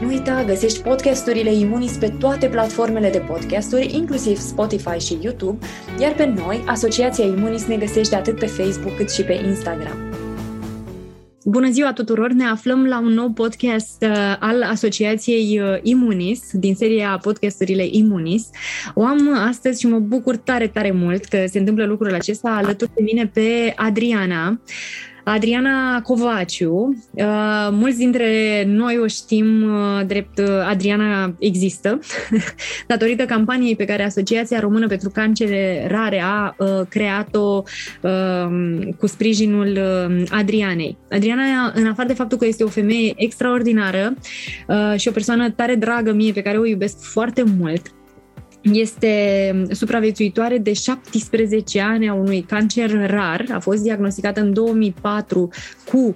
Nu uita, găsești podcasturile Imunis pe toate platformele de podcasturi, inclusiv Spotify și YouTube, iar pe noi, Asociația Imunis, ne găsești atât pe Facebook cât și pe Instagram. Bună ziua tuturor! Ne aflăm la un nou podcast uh, al Asociației uh, Imunis, din seria podcasturile Imunis. O am astăzi și mă bucur tare, tare mult că se întâmplă lucrul acesta alături de mine pe Adriana. Adriana Covaciu, uh, mulți dintre noi o știm uh, drept uh, Adriana există, datorită campaniei pe care Asociația Română pentru Cancere Rare a creat-o cu sprijinul Adrianei. Adriana, în afară de faptul că este o femeie extraordinară și o persoană tare dragă mie, pe care o iubesc foarte mult, este supraviețuitoare de 17 ani a unui cancer rar. A fost diagnosticată în 2004 cu uh,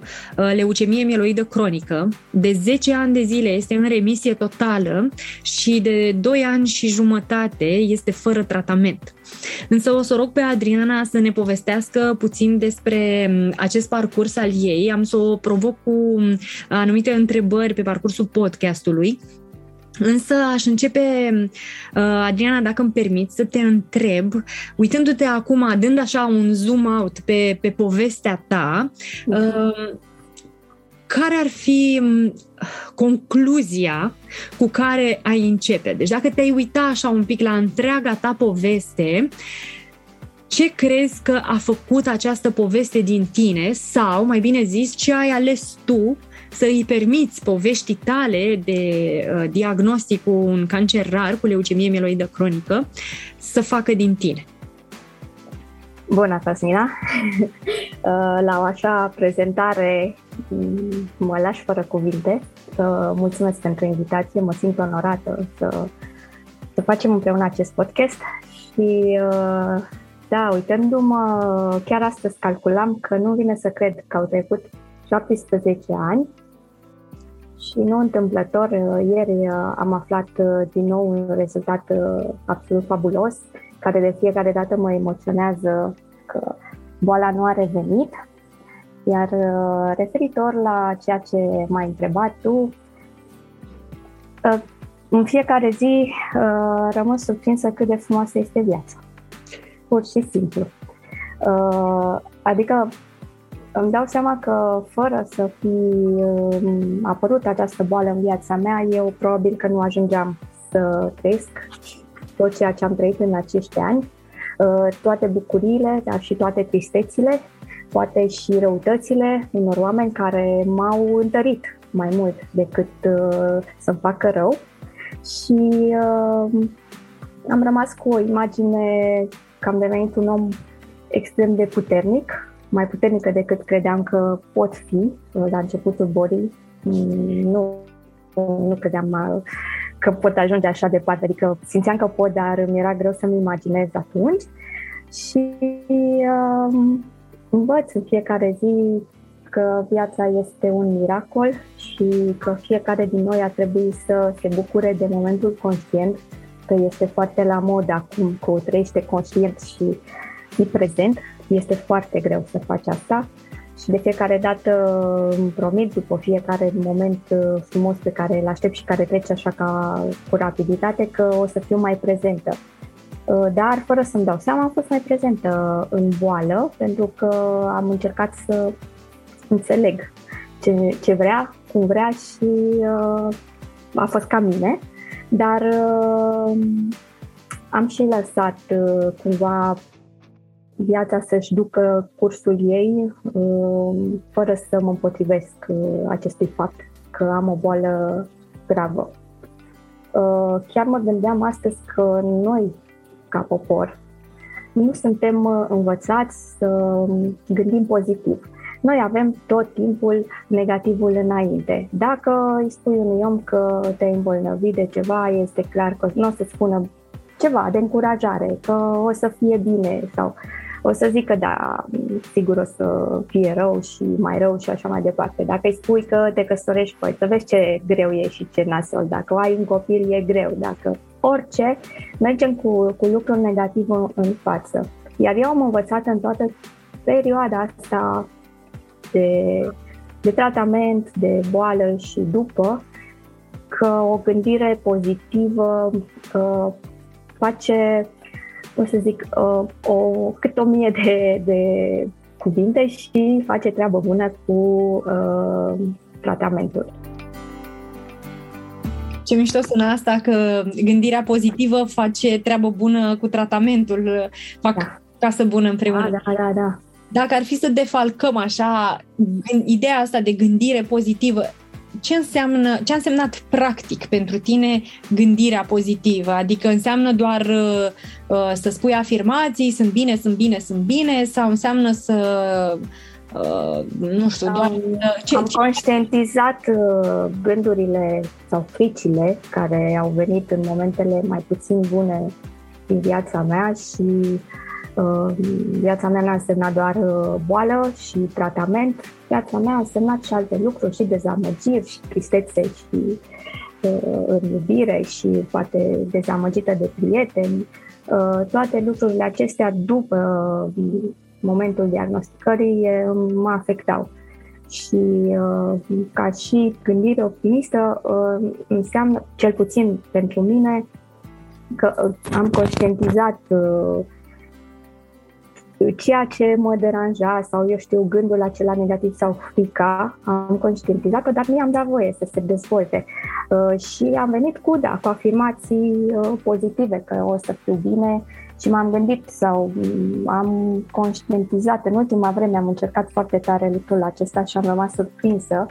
leucemie mieloidă cronică. De 10 ani de zile este în remisie totală și de 2 ani și jumătate este fără tratament. Însă o să rog pe Adriana să ne povestească puțin despre um, acest parcurs al ei. Am să o provoc cu um, anumite întrebări pe parcursul podcastului Însă aș începe, uh, Adriana, dacă îmi permiți, să te întreb, uitându-te acum, dând așa un zoom out pe, pe povestea ta, uh, care ar fi um, concluzia cu care ai începe? Deci dacă te-ai uita așa un pic la întreaga ta poveste, ce crezi că a făcut această poveste din tine sau, mai bine zis, ce ai ales tu să îi permiți poveștii tale de uh, diagnostic cu un cancer rar, cu leucemie mieloidă cronică, să facă din tine. Bună, Cosmina! Uh, la o așa prezentare mm, mă lași fără cuvinte. Mulțumesc pentru invitație, mă simt onorată să, să facem împreună acest podcast și uh, da, uitându-mă, chiar astăzi calculam că nu vine să cred că au trecut 17 ani și nu întâmplător, uh, ieri uh, am aflat uh, din nou un rezultat absolut fabulos, care de fiecare dată mă emoționează că boala nu a revenit. Iar referitor la ceea ce m-ai întrebat tu, în fiecare zi rămân surprinsă cât de frumoasă este viața. Pur și simplu. Adică îmi dau seama că fără să fi um, apărut această boală în viața mea, eu probabil că nu ajungeam să trăiesc tot ceea ce am trăit în acești ani, uh, toate bucuriile, dar și toate tristețile, poate și răutățile unor oameni care m-au întărit mai mult decât uh, să-mi facă rău. Și uh, am rămas cu o imagine că am devenit un om extrem de puternic, mai puternică decât credeam că pot fi uh, la începutul bolii. Mm, nu, nu credeam uh, că pot ajunge așa departe, adică simțeam că pot, dar mi era greu să-mi imaginez atunci. Și um, învăț în fiecare zi că viața este un miracol și că fiecare din noi ar trebui să se bucure de momentul conștient, că este foarte la mod acum cu trăiește conștient și fi prezent este foarte greu să faci asta și de fiecare dată îmi promit după fiecare moment uh, frumos pe care îl aștept și care trece așa ca cu rapiditate că o să fiu mai prezentă. Uh, dar fără să-mi dau seama am fost mai prezentă în boală pentru că am încercat să înțeleg ce, ce vrea, cum vrea și uh, a fost ca mine. Dar uh, am și lăsat uh, cumva viața să-și ducă cursul ei um, fără să mă împotrivesc uh, acestui fapt că am o boală gravă. Uh, chiar mă gândeam astăzi că noi, ca popor, nu suntem uh, învățați să gândim pozitiv. Noi avem tot timpul negativul înainte. Dacă îi spui unui om că te-ai îmbolnăvit de ceva, este clar că nu o să spună ceva de încurajare, că o să fie bine sau o să zic că da, sigur o să fie rău și mai rău și așa mai departe. Dacă îi spui că te căsătorești, păi să vezi ce greu e și ce nasol. Dacă ai un copil, e greu. Dacă orice, mergem cu, cu lucruri negative în, în față. Iar eu am învățat în toată perioada asta de, de tratament, de boală și după, că o gândire pozitivă uh, face, o să zic, uh, o, cât o mie de, de cuvinte și face treabă bună cu uh, tratamentul. Ce mișto sună asta că gândirea pozitivă face treabă bună cu tratamentul, fac da. casă bună împreună. Da, da, da, da. Dacă ar fi să defalcăm așa ideea asta de gândire pozitivă, ce înseamnă, ce a însemnat practic pentru tine gândirea pozitivă? Adică înseamnă doar uh, uh, să spui afirmații, sunt bine, sunt bine, sunt bine, sau înseamnă să uh, nu știu, doar... Uh, ce, am conștientizat uh, gândurile sau fricile care au venit în momentele mai puțin bune din viața mea și uh, viața mea n-a însemnat doar uh, boală și tratament, viața mea a însemnat și alte lucruri, și dezamăgiri, și tristețe, și uh, în iubire, și poate dezamăgită de prieteni. Uh, toate lucrurile acestea după uh, momentul diagnosticării mă afectau. Și uh, ca și gândire optimistă uh, înseamnă, cel puțin pentru mine, că uh, am conștientizat uh, ceea ce mă deranja sau, eu știu, gândul acela negativ sau frica, am conștientizat-o, dar nu i-am dat voie să se dezvolte. Uh, și am venit cu, da, cu afirmații uh, pozitive, că o să fiu bine și m-am gândit sau mm, am conștientizat. În ultima vreme am încercat foarte tare lucrul acesta și am rămas surprinsă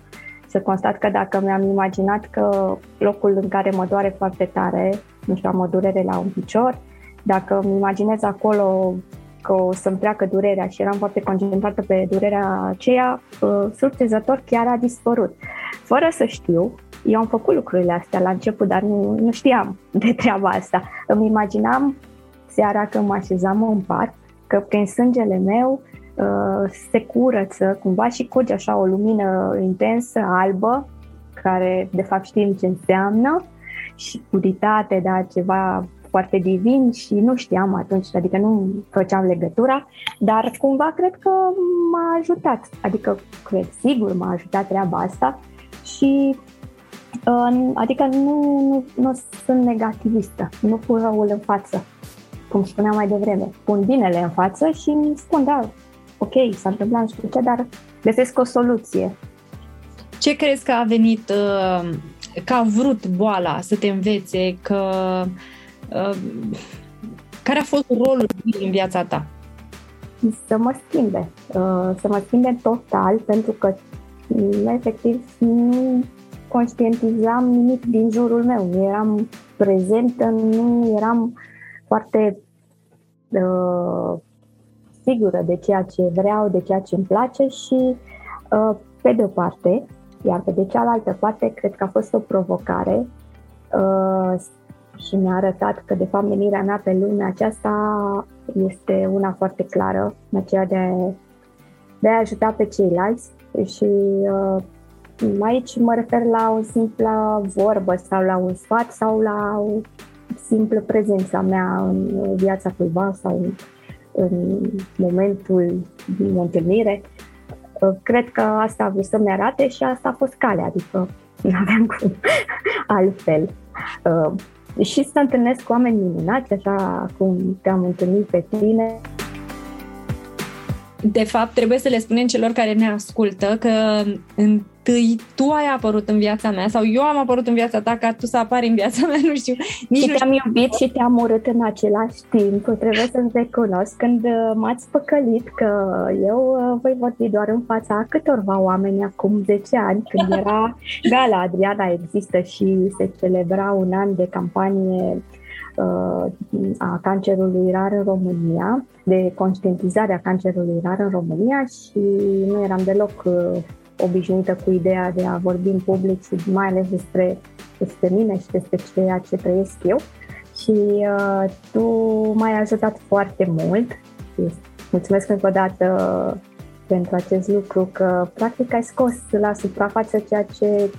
să constat că dacă mi-am imaginat că locul în care mă doare foarte tare, nu știu, am o durere la un picior, dacă îmi imaginez acolo că o să-mi treacă durerea și eram foarte concentrată pe durerea aceea, uh, surprinzător chiar a dispărut. Fără să știu, eu am făcut lucrurile astea la început, dar nu, nu știam de treaba asta. Îmi imaginam seara când mă așezam în pat, că prin sângele meu uh, se curăță cumva și curge așa o lumină intensă, albă, care de fapt știm ce înseamnă, și puritate, da, ceva foarte divin și nu știam atunci, adică nu făceam legătura, dar cumva cred că m-a ajutat, adică cred sigur m-a ajutat treaba asta și adică nu, nu, nu sunt negativistă, nu pun răul în față, cum spuneam mai devreme, pun binele în față și îmi spun, da, ok, s-a întâmplat nu știu ce, dar găsesc o soluție. Ce crezi că a venit, uh, că a vrut boala să te învețe, că Ehm, care a fost rolul lui în viața ta? Să mă schimbe. Uh, să mă schimbe total, pentru că mm, efectiv nu conștientizam nimic din jurul meu. Nu eram prezentă, nu eram foarte uh, sigură de ceea ce vreau, de ceea ce îmi place și uh, pe de o parte, iar pe de cealaltă parte, cred că a fost o provocare uh, și mi-a arătat că, de fapt, menirea mea pe lumea aceasta este una foarte clară, aceea de, de a ajuta pe ceilalți și uh, aici mă refer la o simplă vorbă sau la un sfat sau la o simplă prezența mea în viața cuiva sau în, în momentul din întâlnire. Uh, cred că asta a vrut să-mi arate și asta a fost calea, adică nu aveam cum altfel. Uh, și să întâlnesc cu oameni minunați, așa cum te-am întâlnit pe tine. De fapt, trebuie să le spunem celor care ne ascultă că întâi tu ai apărut în viața mea sau eu am apărut în viața ta ca tu să apari în viața mea, nu știu. Nici și nu te-am iubit și te-am urât în același timp. Trebuie să-mi recunosc când uh, m-ați păcălit că eu uh, voi vorbi doar în fața câtorva oameni acum 10 ani, când era Gala Adriana există și se celebra un an de campanie uh, a cancerului rar în România, de conștientizare a cancerului rar în România și nu eram deloc obișnuită cu ideea de a vorbi în public și mai ales despre, despre mine și despre ceea ce trăiesc eu. și uh, tu m-ai ajutat foarte mult. Mulțumesc încă o dată pentru acest lucru, că practic ai scos la suprafață ceea ce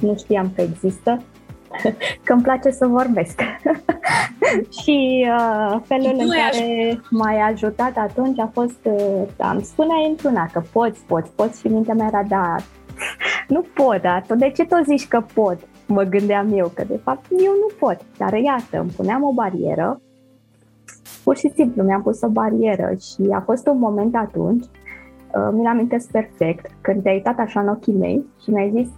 nu știam că există, că îmi place să vorbesc. și uh, felul în care m-ai ajutat atunci a fost, uh, am spunea într-una că poți, poți, poți și mintea mea era, da, nu pot, dar de ce tot zici că pot? Mă gândeam eu, că de fapt eu nu pot. Dar iată, îmi puneam o barieră, pur și simplu mi-am pus o barieră și a fost un moment atunci, uh, mi-l amintesc perfect, când te-ai uitat așa în ochii mei și mi-ai zis,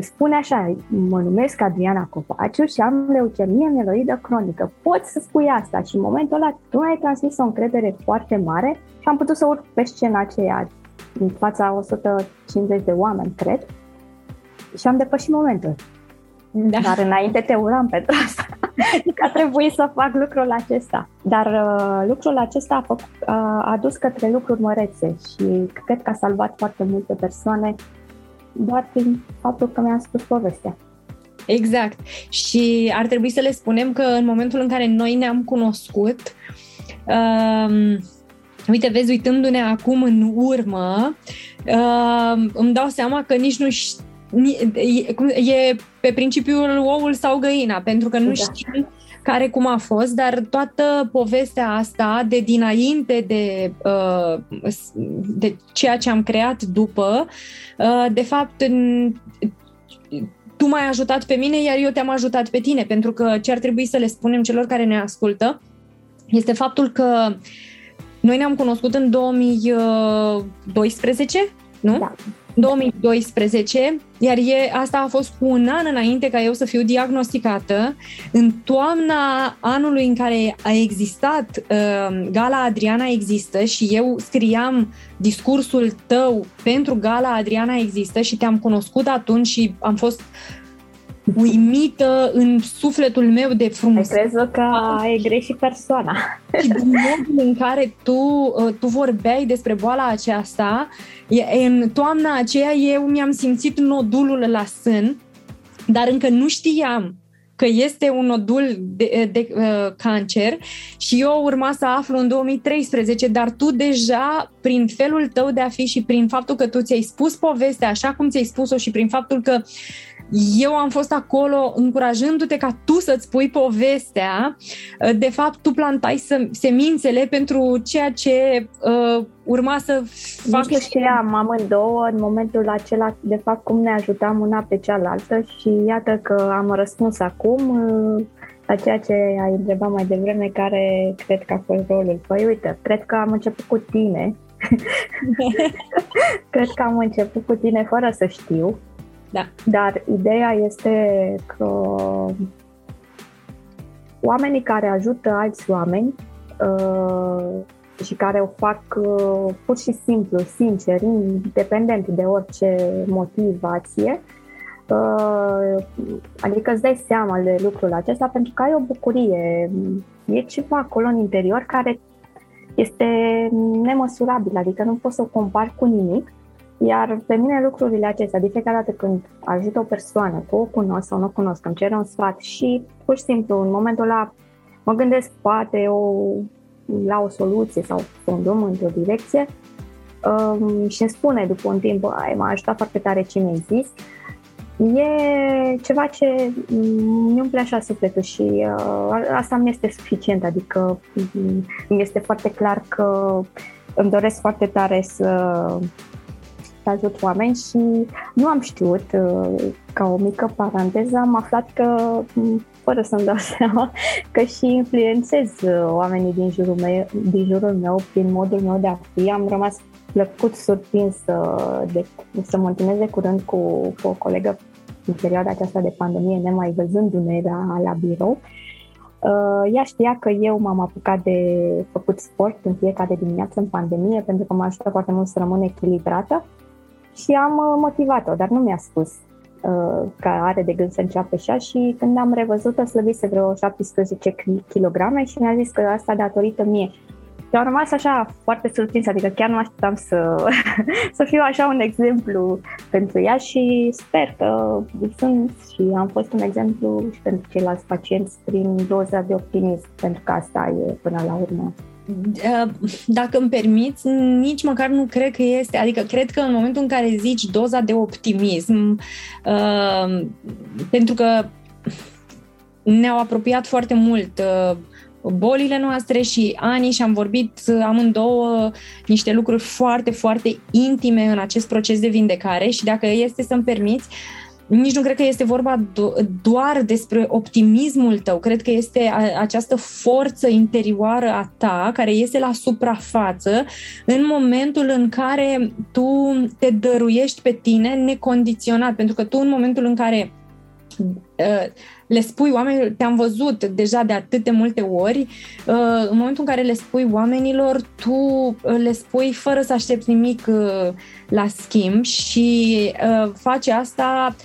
spune așa, mă numesc Adriana Copaciu și am leucemie mieloidă cronică. Poți să spui asta și în momentul ăla tu ai transmis o încredere foarte mare și am putut să urc pe scena aceea în fața 150 de oameni, cred, și am depășit momentul. Da. Dar înainte te uram pentru asta, că a trebuit să fac lucrul acesta. Dar uh, lucrul acesta a, făcut, uh, a dus către lucruri mărețe și cred că a salvat foarte multe persoane doar prin faptul că mi-am spus povestea. Exact. Și ar trebui să le spunem că în momentul în care noi ne-am cunoscut, um, uite, vezi, uitându-ne acum în urmă, uh, îmi dau seama că nici nu știu e pe principiul oul sau găina, pentru că nu da. știm care cum a fost, dar toată povestea asta de dinainte de, uh, de ceea ce am creat după, uh, de fapt tu m-ai ajutat pe mine, iar eu te-am ajutat pe tine, pentru că ce ar trebui să le spunem celor care ne ascultă este faptul că noi ne-am cunoscut în 2012, nu? Da. 2012, iar e, asta a fost cu un an înainte ca eu să fiu diagnosticată. În toamna anului în care a existat uh, Gala Adriana Există și eu scriam discursul tău pentru Gala Adriana Există și te-am cunoscut atunci și am fost uimită în sufletul meu de frumos. Ai crezut că ai greșit persoana. Și din modul în care tu, uh, tu vorbeai despre boala aceasta, în toamna aceea eu mi-am simțit nodulul la sân, dar încă nu știam că este un nodul de, de, de uh, cancer și eu urma să aflu în 2013, dar tu deja, prin felul tău de a fi și prin faptul că tu ți-ai spus povestea așa cum ți-ai spus-o și prin faptul că uh, eu am fost acolo încurajându-te ca tu să-ți pui povestea. De fapt, tu plantai semințele pentru ceea ce uh, urma să fac. Nu știam amândouă în momentul acela, de fapt, cum ne ajutam una pe cealaltă și iată că am răspuns acum uh, la ceea ce ai întrebat mai devreme, care cred că a fost rolul. Păi uite, cred că am început cu tine. cred că am început cu tine fără să știu da. Dar ideea este că oamenii care ajută alți oameni uh, și care o fac uh, pur și simplu, sincer, independent de orice motivație, uh, adică îți dai seama de lucrul acesta pentru că ai o bucurie, e ceva acolo în interior care este nemăsurabil, adică nu poți să o compari cu nimic iar pe mine lucrurile acestea, de fiecare dată când ajut o persoană, că o cunosc sau nu o cunosc, îmi cer un sfat și pur și simplu în momentul ăla mă gândesc poate o, la o soluție sau să o îndrum într-o direcție um, și îmi spune după un timp, ai m-a ajutat foarte tare ce mi-ai zis, e ceva ce mi umple așa sufletul și uh, asta mi este suficient, adică mi este foarte clar că îmi doresc foarte tare să să ajut oameni și nu am știut, uh, ca o mică paranteză, am aflat că, fără să-mi dau seama, că și influențez uh, oamenii din jurul meu, din jurul meu prin modul meu de a fi. Am rămas plăcut surprins uh, de, să mă întâlnesc de curând cu, cu o colegă în perioada aceasta de pandemie, nemai văzându-ne la, la birou. Uh, ea știa că eu m-am apucat de făcut sport în fiecare dimineață în pandemie pentru că mă ajută foarte mult să rămân echilibrată și am uh, motivat-o, dar nu mi-a spus uh, că are de gând să înceapă așa și când am revăzut-o slăbise vreo 17 kg și mi-a zis că asta datorită mie. eu am rămas așa foarte surprins, adică chiar nu așteptam să, să fiu așa un exemplu pentru ea și sper că sunt și am fost un exemplu și pentru ceilalți pacienți prin doza de optimism, pentru că asta e până la urmă uh, dacă îmi permiți, nici măcar nu cred că este, adică cred că în momentul în care zici doza de optimism, uh, pentru că ne-au apropiat foarte mult uh, bolile noastre și ani și am vorbit amândouă niște lucruri foarte, foarte intime în acest proces de vindecare și dacă este să-mi permiți, nici nu cred că este vorba do- doar despre optimismul tău, cred că este a- această forță interioară a ta care este la suprafață în momentul în care tu te dăruiești pe tine necondiționat, pentru că tu în momentul în care uh, le spui oamenilor, te-am văzut deja de atât de multe ori, uh, în momentul în care le spui oamenilor, tu uh, le spui fără să aștepți nimic uh, la schimb și faci asta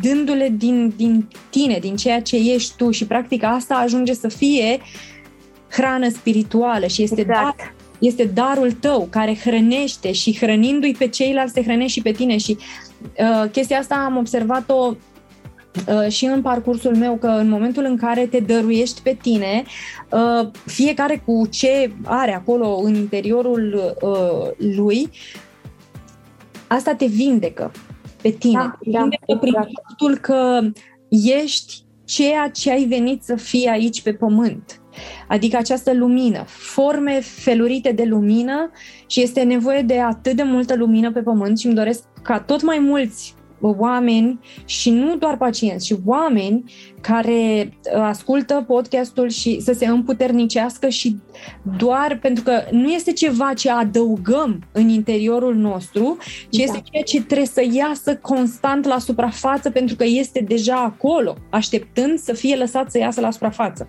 dându-le din, din tine, din ceea ce ești tu. Și practic asta ajunge să fie hrană spirituală și este exact. dar, este darul tău care hrănește și hrănindu-i pe ceilalți te hrănești și pe tine. Și uh, chestia asta am observat-o Uh, și în parcursul meu că în momentul în care te dăruiești pe tine, uh, fiecare cu ce are acolo în interiorul uh, lui, asta te vindecă pe tine. Da, te vindecă da, prin exact. faptul că ești ceea ce ai venit să fii aici pe pământ. Adică această lumină, forme felurite de lumină și este nevoie de atât de multă lumină pe pământ și îmi doresc ca tot mai mulți oameni și nu doar pacienți, ci oameni care uh, ascultă podcastul și să se împuternicească și doar pentru că nu este ceva ce adăugăm în interiorul nostru, ci da. este ceea ce trebuie să iasă constant la suprafață pentru că este deja acolo, așteptând să fie lăsat să iasă la suprafață.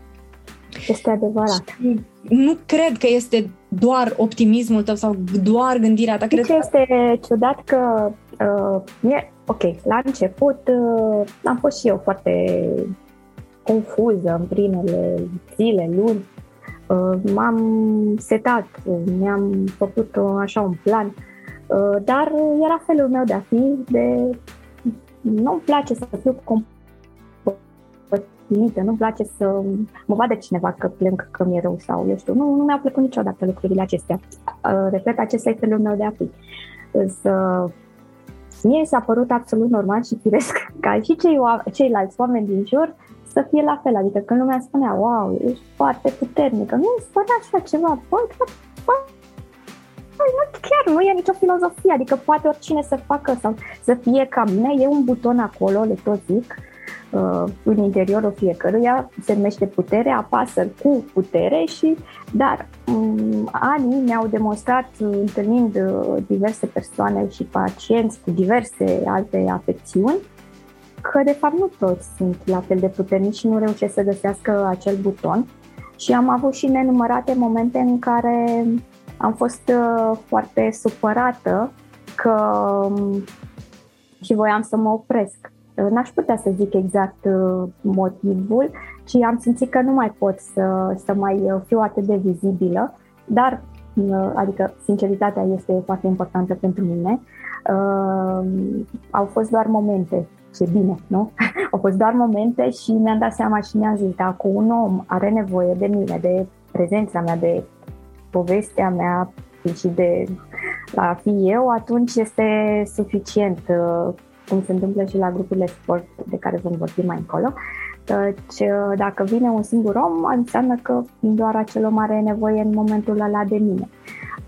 Este adevărat. Și nu cred că este doar optimismul tău sau doar gândirea ta. Cred că este ciudat că uh, mie, ok, la început uh, am fost și eu foarte confuză în primele zile, luni. Uh, m-am setat, mi-am făcut uh, așa un plan, uh, dar era felul meu de a fi, de nu-mi place să fiu compătimită, nu-mi place să mă vadă cineva că plâng că mi-e rău sau eu știu, nu, nu mi-au plăcut niciodată lucrurile acestea. Uh, repet, acesta e felul meu de a fi. Să Mie s-a părut absolut normal și firesc ca și cei, ceilalți oameni din jur să fie la fel. Adică când lumea spunea, wow, ești foarte puternică, nu îmi spune așa ceva, bă, bă, nu, chiar nu e nicio filozofie, adică poate oricine să facă sau să fie ca mine, e un buton acolo, le tot zic, uh, în interiorul fiecăruia, se numește putere, apasă cu putere și, dar um, anii mi-au demonstrat, întâlnind uh, diverse persoane și pacienți cu diverse alte afecțiuni, că de fapt nu toți sunt la fel de puternici și nu reușesc să găsească acel buton. Și am avut și nenumărate momente în care am fost uh, foarte supărată că um, și voiam să mă opresc N-aș putea să zic exact uh, motivul, ci am simțit că nu mai pot să, să mai uh, fiu atât de vizibilă, dar uh, adică sinceritatea este foarte importantă pentru mine. Au fost doar momente, ce bine, nu? Au fost doar momente și mi-am dat seama și mi-am zis, dacă un om are nevoie de mine, de prezența mea, de povestea mea și de a fi eu, atunci este suficient cum se întâmplă și la grupurile sport de care vom vorbi mai încolo. Deci, dacă vine un singur om, înseamnă că doar acel om are nevoie în momentul ăla de mine.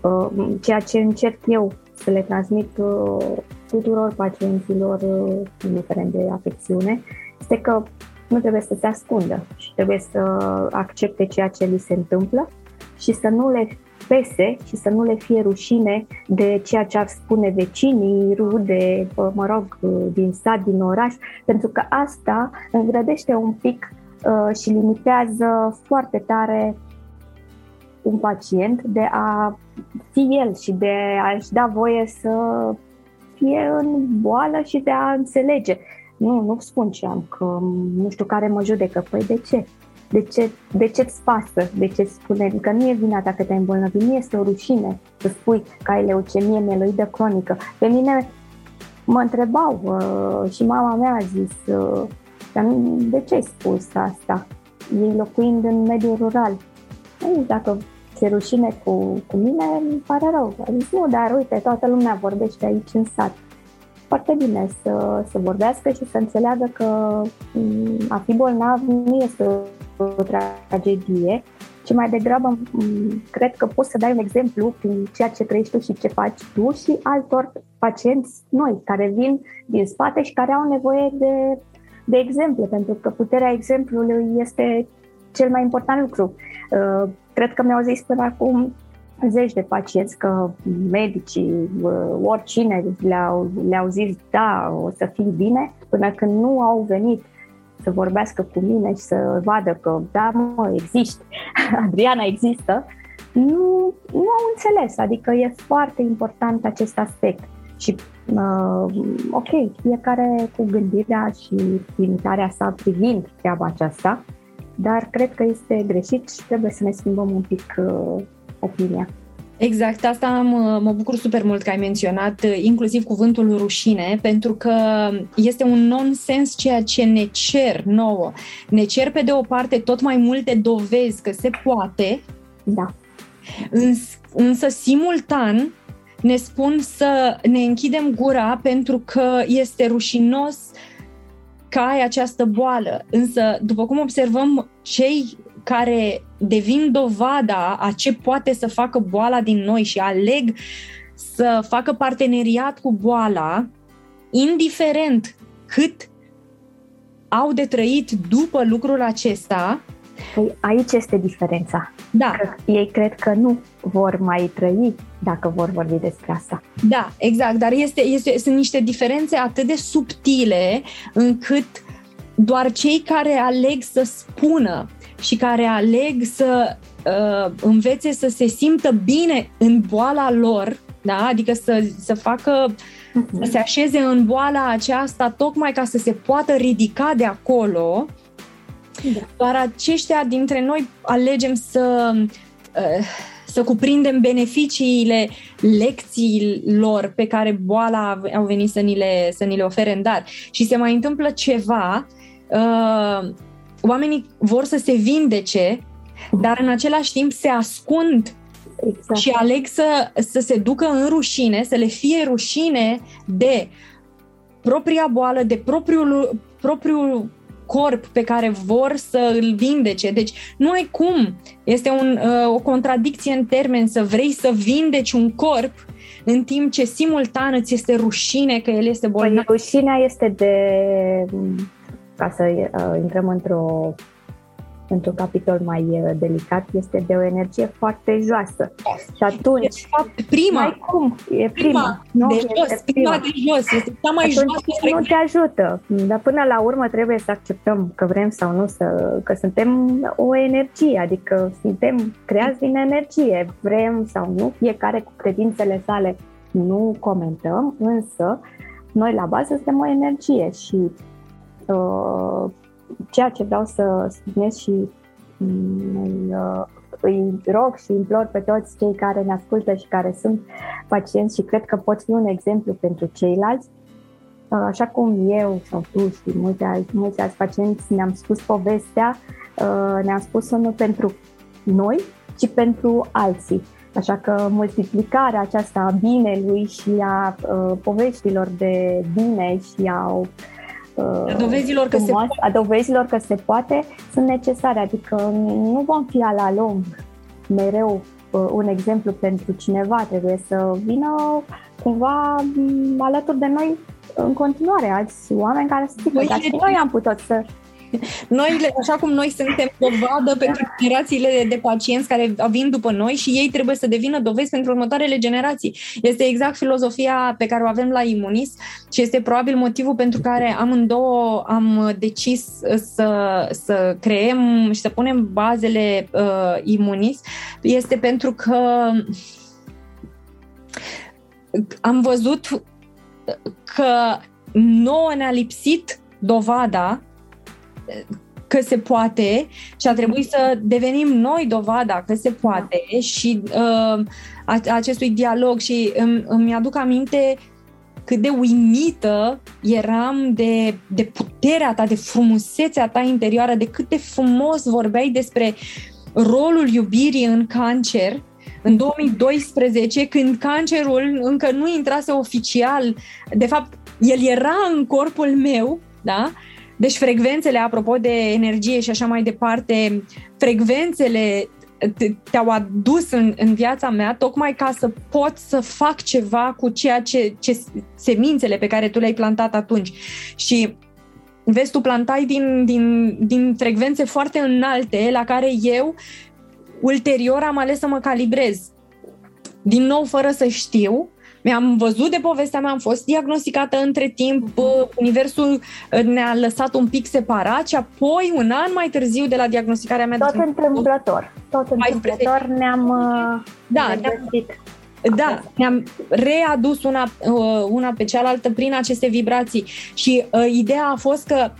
Uh, ceea ce încerc eu să le transmit uh, tuturor pacienților, uh, indiferent de afecțiune, este că nu trebuie să se ascundă și trebuie să accepte ceea ce li se întâmplă și să nu le pese și să nu le fie rușine de ceea ce ar spune vecinii, rude, mă rog, din sat, din oraș, pentru că asta îngrădește un pic uh, și limitează foarte tare un pacient de a fi el și de a-și da voie să fie în boală și de a înțelege. Nu, nu spun ce am, că nu știu care mă judecă. Păi de ce? De ce, de ce-ți pasă? De ce spune? Că nu e vina dacă te-ai îmbolnăvit, nu este o rușine să spui că ai leucemie mieloidă cronică. Pe mine mă întrebau uh, și mama mea a zis, uh, de ce ai spus asta? Ei locuind în mediul rural. Ei, dacă se rușine cu, cu mine, îmi pare rău. A zis, nu, dar uite, toată lumea vorbește aici în sat. Foarte bine să, să vorbească și să înțeleagă că mm, a fi bolnav nu este o tragedie, ci mai degrabă mm, cred că poți să dai un exemplu prin ceea ce trăiești tu și ce faci tu și altor pacienți noi care vin din spate și care au nevoie de, de exemple, pentru că puterea exemplului este cel mai important lucru. Uh, cred că mi-au zis până acum zeci de pacienți că medicii, uh, oricine le-au, le-au zis da, o să fii bine, până când nu au venit să vorbească cu mine și să vadă că da, mă, există, Adriana există, nu, nu au înțeles. Adică e foarte important acest aspect. Și uh, ok, fiecare cu gândirea și limitarea sa privind treaba aceasta, dar cred că este greșit și trebuie să ne schimbăm un pic uh, opinia. Exact, asta mă, mă bucur super mult că ai menționat, uh, inclusiv cuvântul rușine, pentru că este un nonsens ceea ce ne cer nouă. Ne cer pe de o parte tot mai multe dovezi că se poate, da. îns, însă simultan ne spun să ne închidem gura pentru că este rușinos că ai această boală. Însă, după cum observăm, cei care devin dovada a ce poate să facă boala din noi și aleg să facă parteneriat cu boala, indiferent cât au de trăit după lucrul acesta. Păi aici este diferența. Da. Că ei cred că nu vor mai trăi dacă vor vorbi despre asta. Da, exact, dar este, este, sunt niște diferențe atât de subtile încât doar cei care aleg să spună și care aleg să uh, învețe să se simtă bine în boala lor, da? adică să, să facă, uh-huh. să se așeze în boala aceasta tocmai ca să se poată ridica de acolo, da. doar aceștia dintre noi alegem să, uh, să cuprindem beneficiile lecțiilor pe care boala au venit să ni le, să ni le ofere în dar. Și se mai întâmplă ceva uh, oamenii vor să se vindece, dar în același timp se ascund exact. și aleg să, să se ducă în rușine, să le fie rușine de propria boală, de propriul, propriul corp pe care vor să îl vindece. Deci nu ai cum. Este un, uh, o contradicție în termen să vrei să vindeci un corp în timp ce simultan îți este rușine că el este bolnav. Păi, rușinea este de ca să uh, intrăm într-o într-un capitol mai uh, delicat, este de o energie foarte joasă. Și atunci, de fapt, prima, mai cum? E prima, prima nu? de jos, este prima. de jos, este cea mai atunci joasă. nu te ajută, dar până la urmă trebuie să acceptăm că vrem sau nu, să, că suntem o energie, adică suntem creați din energie, vrem sau nu, fiecare cu credințele sale nu comentăm, însă noi la bază suntem o energie și Uh, ceea ce vreau să subliniez și mm, îi, uh, îi rog și implor pe toți cei care ne ascultă și care sunt pacienți și cred că pot fi un exemplu pentru ceilalți, uh, așa cum eu sau tu și mulți alți, mulți alți pacienți ne-am spus povestea, ne-am spus-o nu pentru noi, ci pentru alții. Așa că multiplicarea aceasta a binelui și a uh, poveștilor de bine și a a dovezilor că, se poate. a dovezilor că se poate sunt necesare, adică nu vom fi la lung mereu uh, un exemplu pentru cineva, trebuie să vină cumva mm, alături de noi în continuare alți oameni care să zică, dar și noi am putut să noi, așa cum noi suntem dovadă pentru generațiile de pacienți care vin după noi și ei trebuie să devină dovezi pentru următoarele generații. Este exact filozofia pe care o avem la Imunis și este probabil motivul pentru care amândouă am decis să, să creăm și să punem bazele uh, Imunis. Este pentru că am văzut că nouă ne-a lipsit dovada că se poate și a trebuit să devenim noi dovada că se poate și uh, acestui dialog și îmi, îmi aduc aminte cât de uimită eram de, de puterea ta, de frumusețea ta interioară, de cât de frumos vorbeai despre rolul iubirii în cancer în 2012, când cancerul încă nu intrase oficial, de fapt, el era în corpul meu, da? Deci frecvențele, apropo de energie și așa mai departe, frecvențele te-au adus în, în viața mea tocmai ca să pot să fac ceva cu ceea ce, ce semințele pe care tu le-ai plantat atunci. Și vezi, tu plantai din, din, din frecvențe foarte înalte la care eu ulterior am ales să mă calibrez. Din nou, fără să știu, mi-am văzut de povestea mea, am fost diagnosticată între timp, universul uh, ne-a lăsat un pic separat și apoi, un an mai târziu de la diagnosticarea mea... Tot întâmplător, tot întâmplător ne-am uh, da, ne-am, da, ne-am readus una, uh, una pe cealaltă prin aceste vibrații. Și uh, ideea a fost că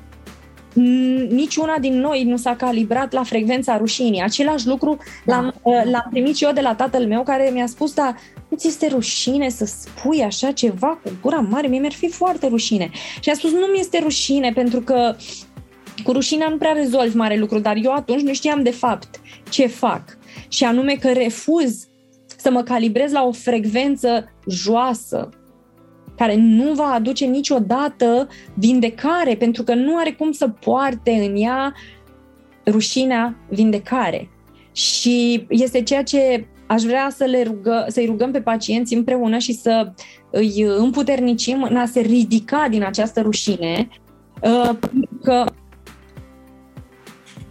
niciuna din noi nu s-a calibrat la frecvența rușinii. Același lucru da. l-am, uh, l-am primit și eu de la tatăl meu care mi-a spus, da, nu ți este rușine să spui așa ceva cu gura mare? Mie mi-ar fi foarte rușine. Și a spus, nu mi este rușine pentru că cu rușinea nu prea rezolvi mare lucru, dar eu atunci nu știam de fapt ce fac. Și anume că refuz să mă calibrez la o frecvență joasă, care nu va aduce niciodată vindecare, pentru că nu are cum să poarte în ea rușinea vindecare. Și este ceea ce aș vrea să le rugă, să-i rugăm pe pacienți împreună și să îi împuternicim în a se ridica din această rușine, uh, că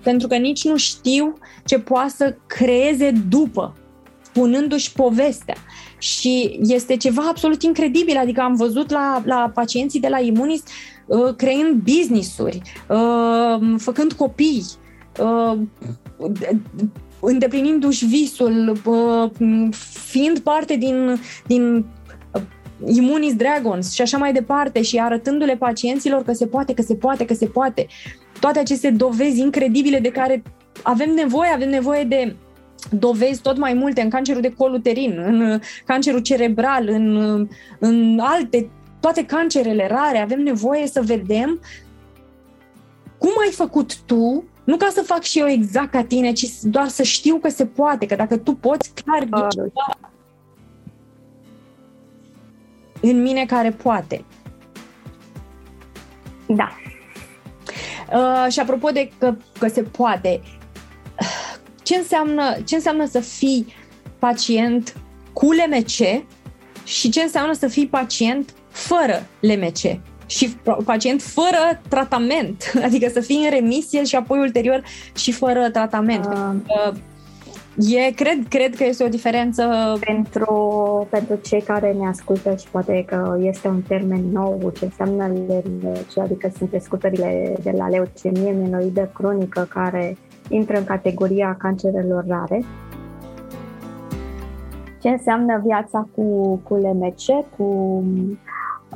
pentru că nici nu știu ce poate să creeze după, spunându-și povestea. Și este ceva absolut incredibil, adică am văzut la, la pacienții de la Imunis uh, creând business-uri, uh, făcând copii, uh, îndeplinindu-și visul, uh, fiind parte din, din uh, Imunis Dragons și așa mai departe și arătându-le pacienților că se poate, că se poate, că se poate. Toate aceste dovezi incredibile de care avem nevoie, avem nevoie de dovezi tot mai multe în cancerul de col uterin, în cancerul cerebral, în, în alte, toate cancerele rare. Avem nevoie să vedem cum ai făcut tu, nu ca să fac și eu exact ca tine, ci doar să știu că se poate, că dacă tu poți, clar e ceva în mine care poate. Da. Uh, și apropo de că, că se poate, ce înseamnă, ce înseamnă să fii pacient cu LMC și ce înseamnă să fii pacient fără LMC și pacient fără tratament, adică să fii în remisie și apoi ulterior și fără tratament. Uh. E, cred, cred că este o diferență. Pentru, pentru cei care ne ascultă și poate că este un termen nou, ce înseamnă LMC, adică sunt prescutările de la leucemie mieloidă cronică care intră în categoria cancerelor rare. Ce înseamnă viața cu, cu LMC, cu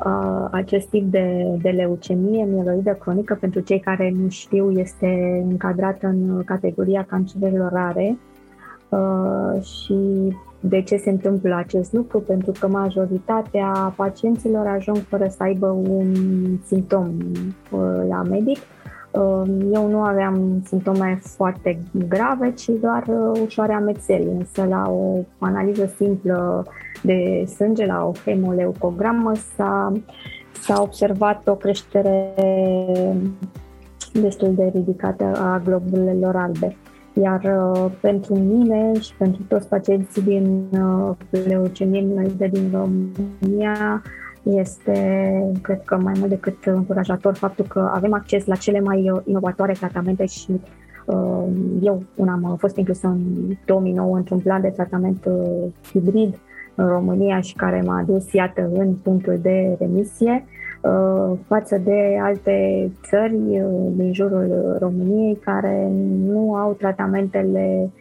uh, acest tip de, de leucemie mieloidă cronică, pentru cei care nu știu, este încadrată în categoria cancerelor rare. Uh, și de ce se întâmplă acest lucru? Pentru că majoritatea pacienților ajung fără să aibă un simptom uh, la medic eu nu aveam simptome foarte grave, ci doar uh, ușoare amețeli, însă la o analiză simplă de sânge, la o hemoleucogramă, s-a, s-a observat o creștere destul de ridicată a globulelor albe. Iar uh, pentru mine și pentru toți pacienții din uh, leucemie din România, este, cred că mai mult decât încurajator faptul că avem acces la cele mai uh, inovatoare tratamente și uh, eu una am fost inclusă în 2009 într-un plan de tratament uh, hibrid în România și care m-a dus, iată, în punctul de remisie față de alte țări din jurul României care nu au tratamentele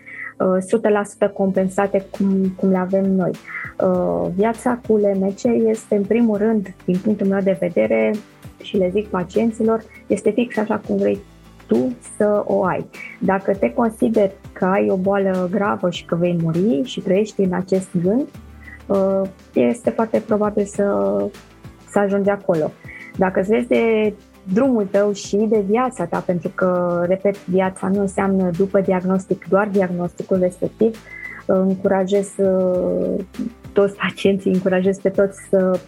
100% compensate cum, cum le avem noi. Uh, viața cu LMC este, în primul rând, din punctul meu de vedere, și le zic pacienților, este fix așa cum vrei tu să o ai. Dacă te consideri că ai o boală gravă și că vei muri și trăiești în acest gând, uh, este foarte probabil să, să ajungi acolo. Dacă îți vezi de drumul tău și de viața ta, pentru că, repet, viața nu înseamnă după diagnostic doar diagnosticul respectiv, încurajez toți pacienții, încurajez pe toți să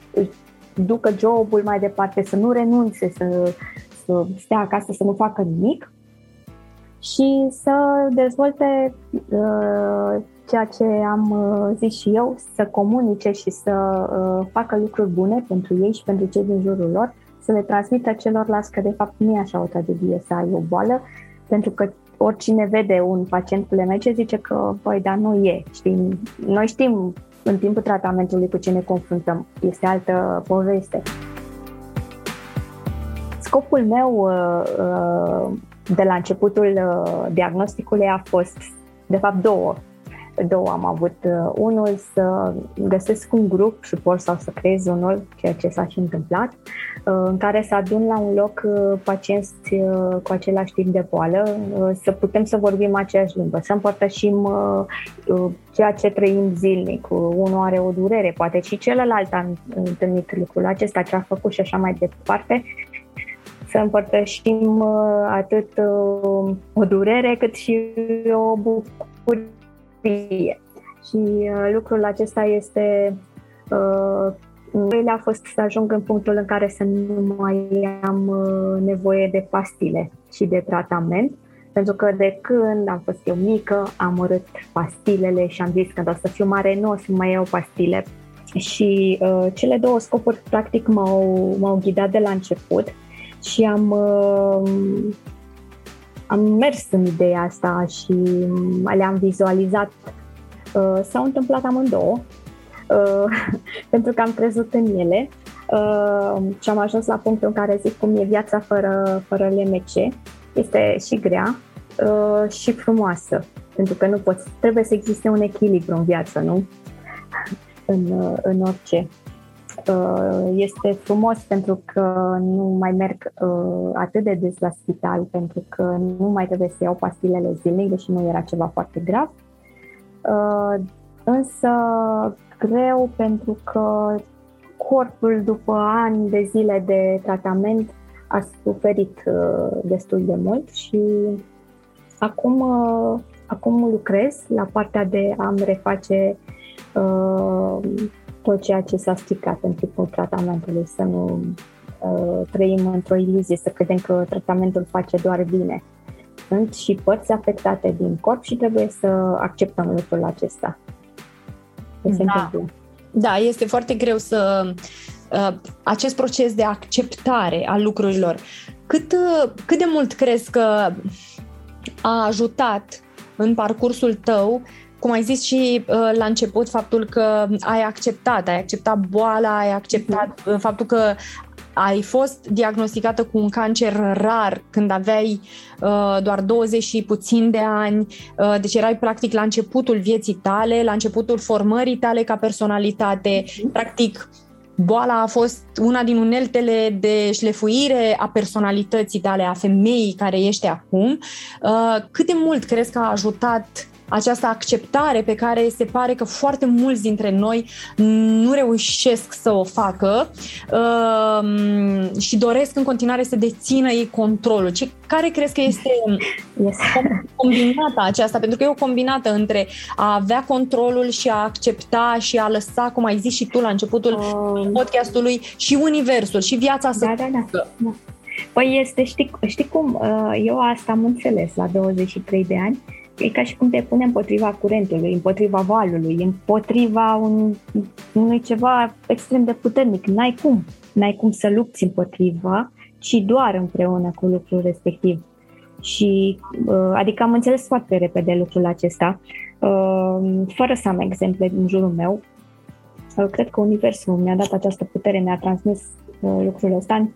ducă jobul mai departe, să nu renunțe, să, să stea acasă, să nu facă nimic și să dezvolte uh, ceea ce am uh, zis și eu, să comunice și să uh, facă lucruri bune pentru ei și pentru cei din jurul lor, să le transmită celorlalți că de fapt nu e așa o tragedie să ai o boală, pentru că oricine vede un pacient cu LMC zice că, băi, dar nu e. Știi? Noi știm în timpul tratamentului cu ce ne confruntăm. Este altă poveste. Scopul meu uh, uh, de la începutul uh, diagnosticului a fost, de fapt, două două am avut. Uh, unul să găsesc un grup suport sau să creez unul, ceea ce s-a și întâmplat, uh, în care să adun la un loc uh, pacienți cu același tip de boală, să putem să vorbim aceeași limbă, să împărtășim ceea ce trăim zilnic. Unul are o durere, poate și celălalt a întâlnit lucrul acesta, ce a făcut și așa mai departe să împărtășim atât o durere cât și o bucurie fie. Și uh, lucrul acesta este uh, el a fost să ajung în punctul în care să nu mai am uh, nevoie de pastile și de tratament, pentru că de când am fost eu mică, am urât pastilele și am zis că o să fiu mare, nu o să mai iau pastile. Și uh, cele două scopuri, practic, m-au, m-au ghidat de la început și am, uh, am mers în ideea asta și le-am vizualizat. Uh, s-au întâmplat amândouă, uh, pentru că am crezut în ele uh, și am ajuns la punctul în care zic cum e viața fără, fără LMC. Este și grea și frumoasă, pentru că nu poți, trebuie să existe un echilibru în viață, nu? în, în orice. Uh, este frumos pentru că nu mai merg uh, atât de des la spital, pentru că nu mai trebuie să iau pastilele zilnic, deși nu era ceva foarte grav. Uh, însă greu pentru că corpul după ani de zile de tratament a suferit destul de mult și acum, acum lucrez la partea de a-mi reface tot ceea ce s-a stricat în timpul tratamentului, să nu uh, trăim într-o iluzie, să credem că tratamentul face doar bine. Sunt și părți afectate din corp și trebuie să acceptăm lucrul acesta. Se da. da, este foarte greu să uh, acest proces de acceptare a lucrurilor. Cât, uh, cât de mult crezi că a ajutat în parcursul tău cum ai zis și uh, la început, faptul că ai acceptat, ai acceptat boala, ai acceptat uh, faptul că ai fost diagnosticată cu un cancer rar când aveai uh, doar 20 și puțin de ani, uh, deci erai practic la începutul vieții tale, la începutul formării tale ca personalitate, mhm. practic boala a fost una din uneltele de șlefuire a personalității tale, a femeii care ești acum. Uh, cât de mult crezi că a ajutat această acceptare pe care se pare că foarte mulți dintre noi nu reușesc să o facă uh, și doresc în continuare să dețină ei controlul. Ce, care crezi că este yes. combinata aceasta? Pentru că e o combinată între a avea controlul și a accepta și a lăsa, cum ai zis și tu la începutul um. podcastului, și universul și viața să... Da, da, da. da. Păi este, știi, știi cum, uh, eu asta am înțeles la 23 de ani, e ca și cum te pune împotriva curentului, împotriva valului, împotriva un, unui ceva extrem de puternic. N-ai cum, n-ai cum să lupți împotriva, ci doar împreună cu lucrul respectiv. Și, uh, adică am înțeles foarte repede lucrul acesta, uh, fără să am exemple în jurul meu. Uh, cred că Universul mi-a dat această putere, mi-a transmis lucrul ăsta.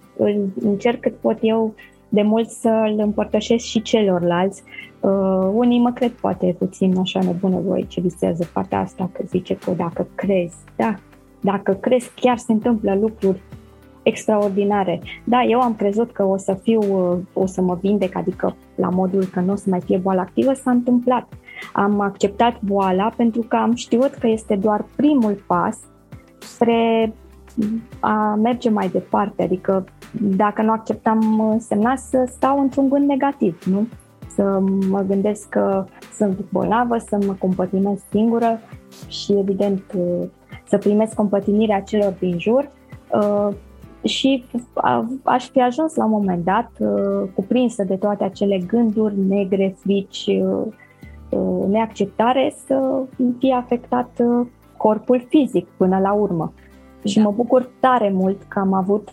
Încerc cât pot eu de mult să-l împărtășesc și celorlalți. Uh, unii mă cred poate puțin așa nebună voi ce visează partea asta, că zice că dacă crezi, da, dacă crezi chiar se întâmplă lucruri extraordinare. Da, eu am crezut că o să fiu, o să mă vindec, adică la modul că nu o să mai fie boală activă, s-a întâmplat. Am acceptat boala pentru că am știut că este doar primul pas spre a merge mai departe, adică dacă nu acceptam semna să stau într-un gând negativ, nu? Să mă gândesc că sunt bolnavă, să mă compătimez singură și evident să primesc compătimirea celor din jur uh, și aș fi ajuns la un moment dat uh, cuprinsă de toate acele gânduri negre, frici, uh, neacceptare să fie afectat corpul fizic până la urmă. Și da. mă bucur tare mult că am avut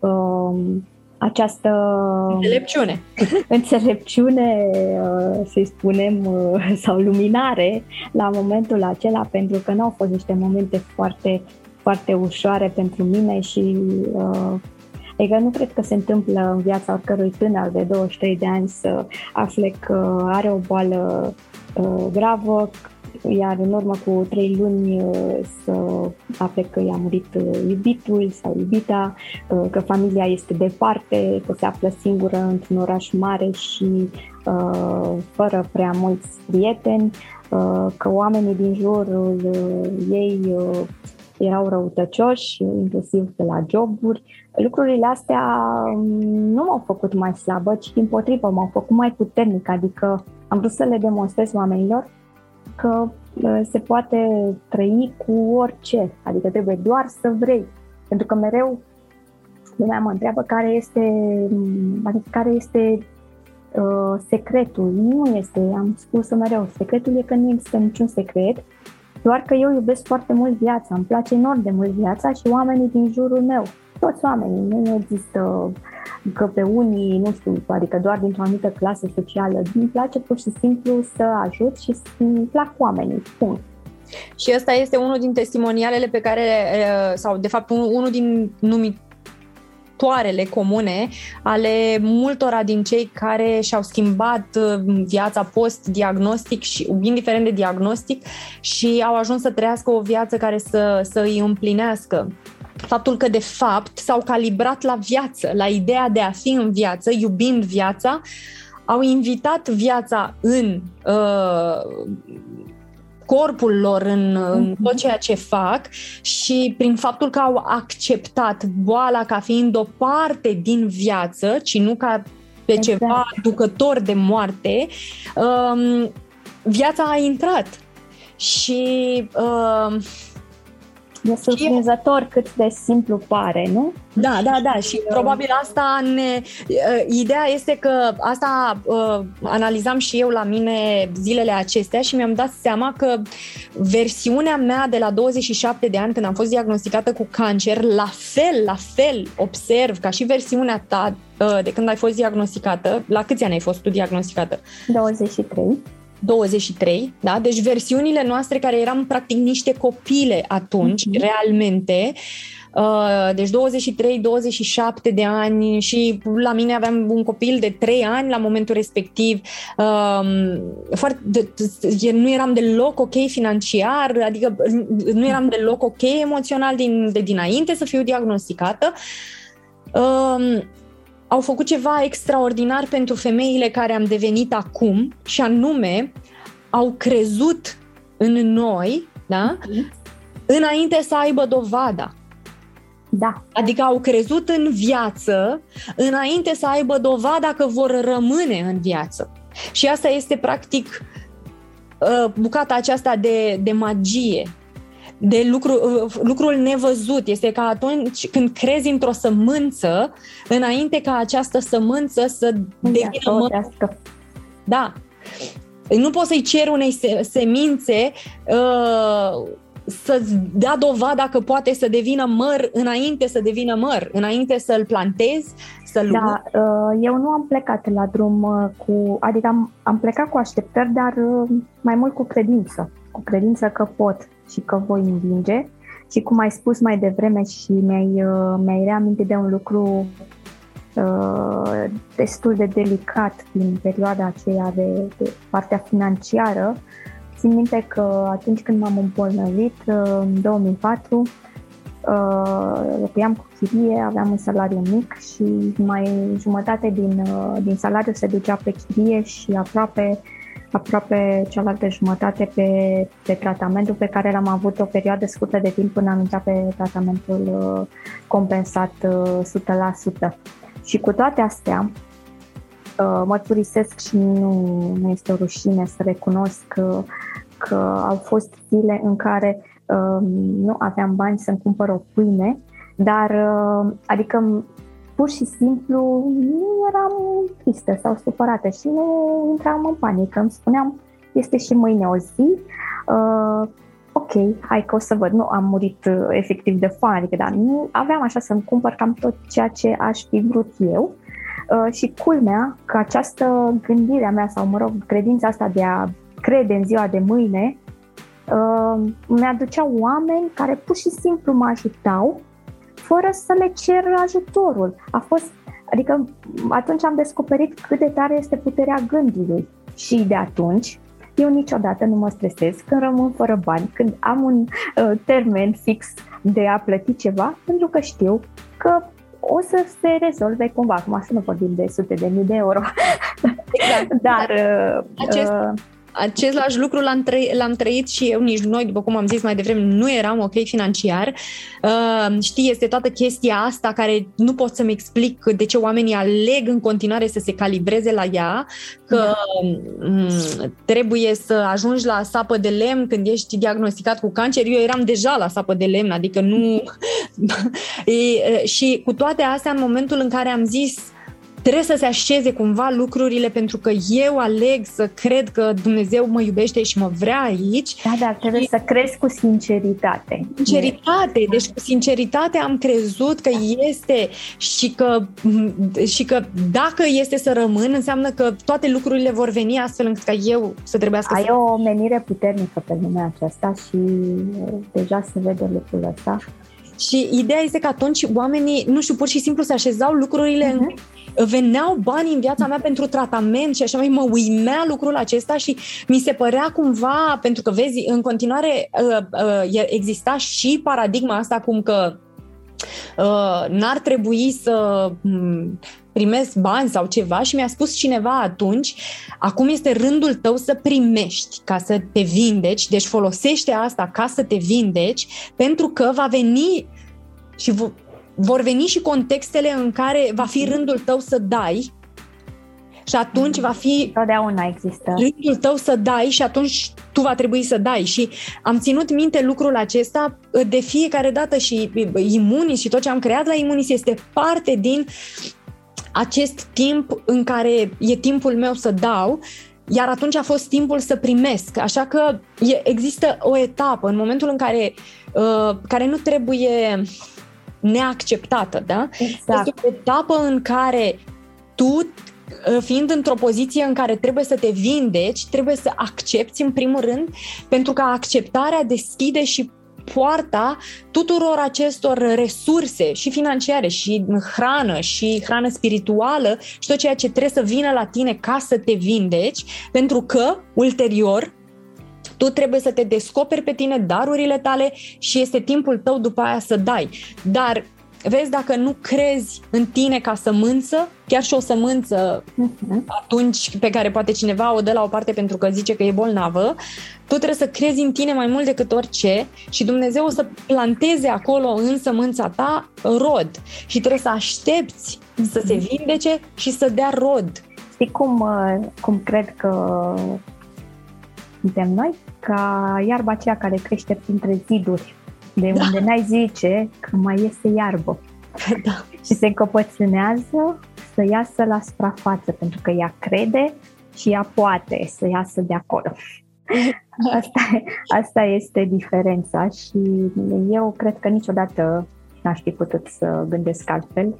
uh, această înțelepciune, înțelepciune, uh, să-i spunem, uh, sau luminare la momentul acela, pentru că nu au fost niște momente foarte, foarte ușoare pentru mine și uh, Adică nu cred că se întâmplă în viața oricărui tânăr de 23 de ani să afle că are o boală uh, gravă, iar în urmă cu trei luni uh, să afle că i-a murit uh, iubitul sau iubita, uh, că familia este departe, că se află singură într-un oraș mare și fără prea mulți prieteni, că oamenii din jurul ei erau răutăcioși, inclusiv pe la joburi. Lucrurile astea um, nu m-au făcut mai slabă, ci din potrivă m-au făcut mai puternic, adică am vrut să le demonstrez oamenilor că uh, se poate trăi cu orice, adică trebuie doar să vrei. Pentru că mereu lumea mă întreabă care este, mm, adică care este uh, secretul. Nu este, am spus mereu, secretul e că nu există niciun secret, doar că eu iubesc foarte mult viața, îmi place enorm de mult viața și oamenii din jurul meu. Toți oamenii, nu există că pe unii, nu știu, adică doar dintr-o anumită clasă socială, îmi place pur și simplu să ajut și îmi plac oamenii, punct. Și ăsta este unul din testimonialele pe care, sau de fapt unul din numitoarele comune ale multora din cei care și-au schimbat viața post-diagnostic și indiferent de diagnostic și au ajuns să trăiască o viață care să, să îi împlinească faptul că de fapt s-au calibrat la viață, la ideea de a fi în viață, iubind viața, au invitat viața în uh, corpul lor, în, în mhm. tot ceea ce fac și prin faptul că au acceptat boala ca fiind o parte din viață, ci nu ca pe exact. ceva ducător de moarte, um, viața a intrat. Și uh, E surprinzător cât de simplu pare, nu? Da, da, da. Și probabil asta ne... Uh, ideea este că asta uh, analizam și eu la mine zilele acestea și mi-am dat seama că versiunea mea de la 27 de ani când am fost diagnosticată cu cancer, la fel, la fel observ ca și versiunea ta uh, de când ai fost diagnosticată. La câți ani ai fost tu diagnosticată? 23. 23, da? Deci versiunile noastre care eram practic niște copile atunci, mm-hmm. realmente, Uh, deci 23-27 de ani și la mine aveam un copil de 3 ani la momentul respectiv. Uh, foarte, de, nu eram deloc ok financiar, adică nu eram deloc ok emoțional din, de dinainte să fiu diagnosticată. Uh, au făcut ceva extraordinar pentru femeile care am devenit acum și anume au crezut în noi, da? Mhm. Înainte să aibă dovada. Da. Adică au crezut în viață înainte să aibă dovada că vor rămâne în viață. Și asta este practic uh, bucata aceasta de, de magie de lucru, lucrul nevăzut. Este ca atunci când crezi într-o sămânță, înainte ca această sămânță să devină măr. Da. Nu poți să-i ceri unei semințe uh, să-ți dea dovada că poate să devină măr înainte să devină măr, înainte să-l plantezi, să-l... Da, uh, eu nu am plecat la drum uh, cu... Adică am, am plecat cu așteptări, dar uh, mai mult cu credință. Cu credință că pot și că voi învinge. Și cum ai spus mai devreme și mi-ai, uh, mi-ai reamintit de un lucru uh, destul de delicat din perioada aceea de, de partea financiară, țin minte că atunci când m-am îmbolnăvit, uh, în 2004, locuiam cu chirie, aveam un salariu mic și mai jumătate din, din salariu se ducea pe chirie și aproape aproape cealaltă jumătate pe, pe tratamentul pe care l-am avut o perioadă scurtă de timp până am intrat pe tratamentul uh, compensat 100%. Uh, și cu toate astea, uh, mărturisesc și nu, nu este o rușine să recunosc că, că au fost zile în care nu aveam bani să-mi cumpăr o pâine, dar adică pur și simplu nu eram tristă sau supărată și nu intram în panică. Îmi spuneam, este și mâine o zi, uh, ok, hai că o să văd. Nu am murit uh, efectiv de foame, adică, dar nu aveam așa să-mi cumpăr cam tot ceea ce aș fi vrut eu. Uh, și culmea că această gândire a mea, sau mă rog, credința asta de a crede în ziua de mâine, uh, mi-aduceau oameni care pur și simplu mă ajutau fără să le cer ajutorul. A fost, adică atunci am descoperit cât de tare este puterea gândului și de atunci eu niciodată nu mă stresez când rămân fără bani, când am un uh, termen fix de a plăti ceva, pentru că știu că o să se rezolve cumva. Acum să nu vorbim de sute de mii de euro. Exact. Dar uh, Acest... uh, același lucru l-am, trăit, l-am trăit și eu, nici noi, după cum am zis mai devreme, nu eram ok financiar. Uh, știi, este toată chestia asta care nu pot să-mi explic de ce oamenii aleg în continuare să se calibreze la ea, că da. um, trebuie să ajungi la sapă de lemn când ești diagnosticat cu cancer. Eu eram deja la sapă de lemn, adică nu... e, și cu toate astea, în momentul în care am zis trebuie să se așeze cumva lucrurile pentru că eu aleg să cred că Dumnezeu mă iubește și mă vrea aici. Da, dar trebuie și... să crezi cu sinceritate. Sinceritate, deci cu sinceritate am crezut că este și că, și că dacă este să rămân, înseamnă că toate lucrurile vor veni astfel încât ca eu să trebuiască Ai să... o menire puternică pe lumea aceasta și uh, deja se vede lucrul ăsta. Și ideea este că atunci oamenii, nu știu, pur și simplu se așezau lucrurile uh-huh. în mhm veneau bani în viața mea pentru tratament și așa mai mă uimea lucrul acesta și mi se părea cumva, pentru că vezi, în continuare uh, uh, exista și paradigma asta cum că uh, n-ar trebui să mm, primesc bani sau ceva și mi-a spus cineva atunci, acum este rândul tău să primești ca să te vindeci, deci folosește asta ca să te vindeci, pentru că va veni și vor veni și contextele în care va fi rândul tău să dai și atunci va fi Totdeauna există. rândul tău să dai și atunci tu va trebui să dai. Și am ținut minte lucrul acesta uh, de fiecare dată și uh, Imunis și tot ce am creat la Imunis este parte din acest timp în care e timpul meu să dau iar atunci a fost timpul să primesc. Așa că există o etapă în momentul în care, uh, care nu trebuie neacceptată, da? Exact. Este o etapă în care tu uh, fiind într-o poziție în care trebuie să te vindeci, trebuie să accepti în primul rând, pentru că acceptarea deschide și poarta tuturor acestor resurse și financiare și hrană și hrană spirituală și tot ceea ce trebuie să vină la tine ca să te vindeci, pentru că ulterior tu trebuie să te descoperi pe tine darurile tale și este timpul tău după aia să dai. Dar vezi, dacă nu crezi în tine ca sămânță, chiar și o sămânță uh-huh. atunci pe care poate cineva o dă la o parte pentru că zice că e bolnavă, tu trebuie să crezi în tine mai mult decât orice și Dumnezeu o să planteze acolo în sămânța ta rod și trebuie să aștepți uh-huh. să se vindece și să dea rod. Știi cum, uh, cum cred că suntem noi? Ca iarba aceea care crește printre ziduri de da. unde n-ai zice că mai este iarbă. Da. Și se încăpățânează să iasă la suprafață, pentru că ea crede și ea poate să iasă de acolo. Asta, asta este diferența și eu cred că niciodată n-aș fi putut să gândesc altfel.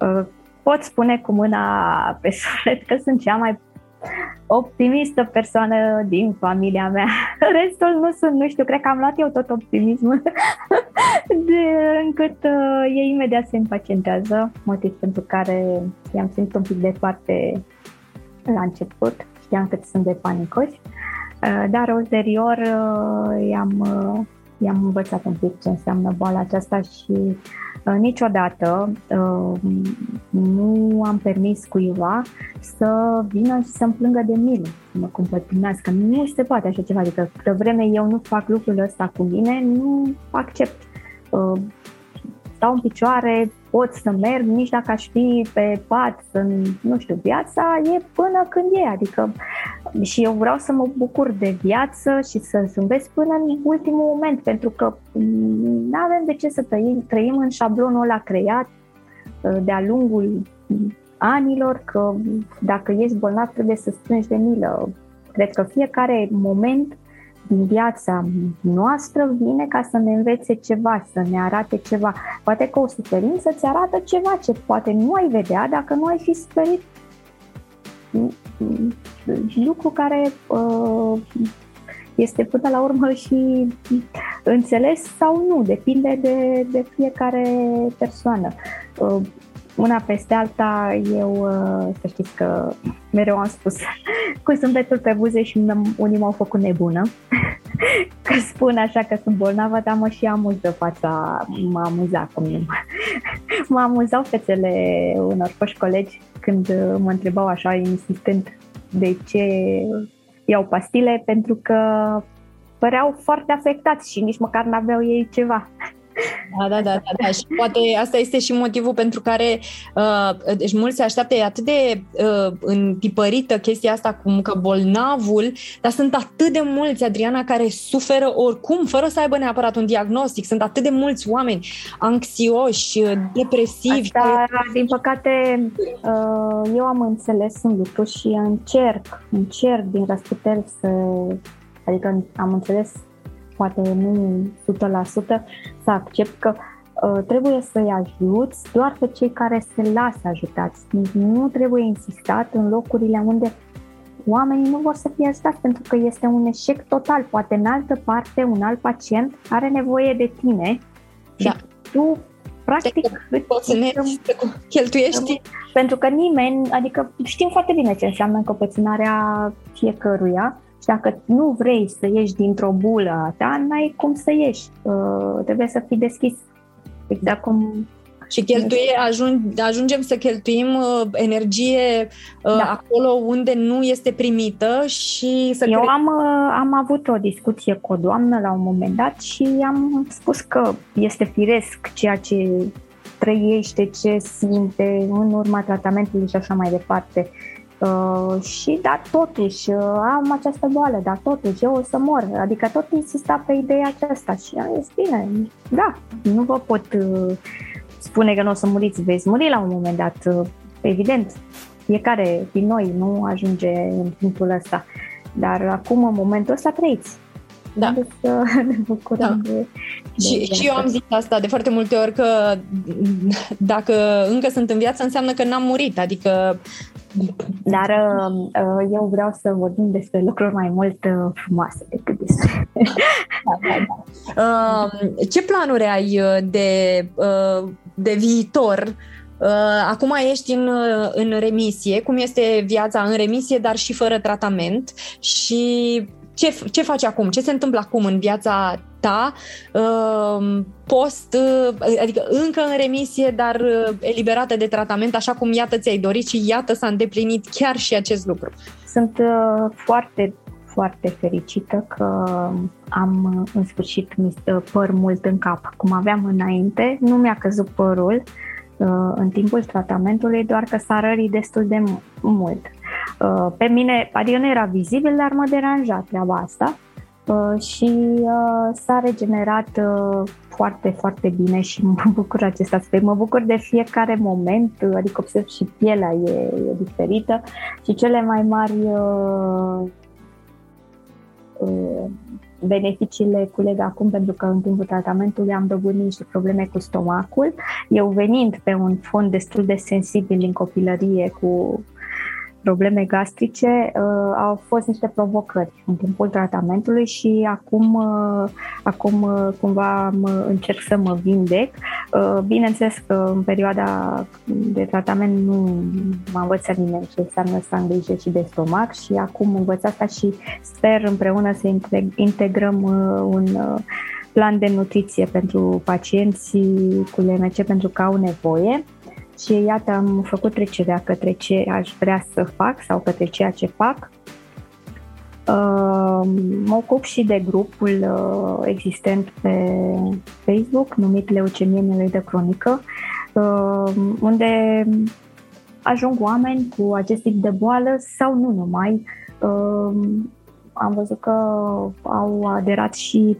Uh, pot spune cu mâna pe suflet că sunt cea mai optimistă persoană din familia mea. Restul nu sunt, nu știu, cred că am luat eu tot optimismul de încât uh, ei imediat se impacientează, motiv pentru care i-am simțit un pic departe la început, știam cât sunt de panicoși, uh, dar ulterior uh, i-am, uh, i-am învățat un pic ce înseamnă boala aceasta și uh, niciodată uh, nu am permis cuiva să vină și să-mi plângă de milă, să mă compătimească. Nu se poate așa ceva, adică de vreme eu nu fac lucrul ăsta cu mine, nu accept. Uh, stau în picioare, pot să merg, nici dacă aș fi pe pat, să, nu știu, viața e până când e, adică și eu vreau să mă bucur de viață și să zâmbesc până în ultimul moment, pentru că nu avem de ce să trăim, trăim în șablonul ăla creat uh, de-a lungul anilor, că dacă ești bolnav trebuie să strângi de milă. Cred că fiecare moment din viața noastră vine ca să ne învețe ceva, să ne arate ceva. Poate că o suferință ți arată ceva ce poate nu ai vedea dacă nu ai fi suferit lucru care uh, este până la urmă și înțeles sau nu, depinde de, de fiecare persoană. Uh, una peste alta, eu uh, să știți că mereu am spus cu zâmbetul pe buze și unii m-au făcut nebună. că spun așa că sunt bolnavă, dar mă și amuză fața, mă amuza cum nu mă amuzau fețele unor foști colegi când mă întrebau așa insistent de ce iau pastile, pentru că păreau foarte afectați și nici măcar n-aveau ei ceva. Da, da, da, da, da. Și poate asta este și motivul pentru care uh, deci mulți se așteaptă, e atât de uh, întipărită chestia asta cum că bolnavul, dar sunt atât de mulți, Adriana, care suferă oricum, fără să aibă neapărat un diagnostic. Sunt atât de mulți oameni anxioși, depresivi. Asta, care... din păcate, uh, eu am înțeles un lucru și încerc, încerc din răsputeri să Adică am înțeles poate nu 100%, să accept că uh, trebuie să-i ajuți doar pe cei care se lasă ajutați. Nu trebuie insistat în locurile unde oamenii nu vor să fie ajutați pentru că este un eșec total. Poate în altă parte un alt pacient are nevoie de tine da. și tu practic poți să ne cheltuiești. Pentru că nimeni, adică știm foarte bine ce înseamnă încăpățânarea fiecăruia dacă nu vrei să ieși dintr-o bulă a ta, n-ai cum să ieși. Uh, trebuie să fii deschis. Exact cum și cheltuie, ajung, ajungem să cheltuim uh, energie uh, da. acolo unde nu este primită și să Eu cre- am, uh, am avut o discuție cu o doamnă la un moment dat și am spus că este firesc ceea ce trăiește, ce simte în urma tratamentului și așa mai departe. Uh, și da, totuși, uh, am această boală, dar totuși eu o să mor. Adică tot insista pe ideea aceasta și am zis, bine, da, nu vă pot uh, spune că nu o să muriți, veți muri la un moment dat, uh, evident. Fiecare din noi nu ajunge în punctul ăsta. Dar acum, în momentul ăsta, trăiți. Da. Să ne bucurăm da. de, de și, și eu am zis asta de foarte multe ori că dacă încă sunt în viață înseamnă că n-am murit, adică dar uh, eu vreau să vorbim despre lucruri mai mult uh, frumoase decât despre... da, da, da. Uh, ce planuri ai de, de viitor? Acum ești în, în remisie, cum este viața în remisie, dar și fără tratament și ce, ce faci acum? Ce se întâmplă acum în viața ta uh, post, uh, adică încă în remisie, dar uh, eliberată de tratament, așa cum iată ți-ai dorit și iată s-a îndeplinit chiar și acest lucru. Sunt foarte foarte fericită că am în sfârșit păr mult în cap. Cum aveam înainte, nu mi-a căzut părul în timpul tratamentului, doar că s-a rărit destul de mult. Pe mine, adică nu era vizibil, dar mă deranja treaba asta Uh, și uh, s-a regenerat uh, foarte, foarte bine și mă bucur acest aspect. Mă bucur de fiecare moment, adică observ și pielea e, e diferită și cele mai mari beneficiile culeg acum pentru că în timpul tratamentului am dobândit niște probleme cu stomacul. Eu venind pe un fond destul de sensibil în copilărie cu probleme gastrice uh, au fost niște provocări în timpul tratamentului și acum, uh, acum uh, cumva mă, încerc să mă vindec. Uh, bineînțeles că în perioada de tratament nu m-a învățat nimeni ce înseamnă să am grijă și de stomac și acum învăț asta și sper împreună să integrăm uh, un uh, plan de nutriție pentru pacienții cu LMC pentru că au nevoie și iată am făcut trecerea către ce aș vrea să fac sau către ceea ce fac. Uh, mă ocup și de grupul uh, existent pe Facebook numit Leucemie Mieloidă Cronică, uh, unde ajung oameni cu acest tip de boală sau nu numai. Am văzut că au aderat și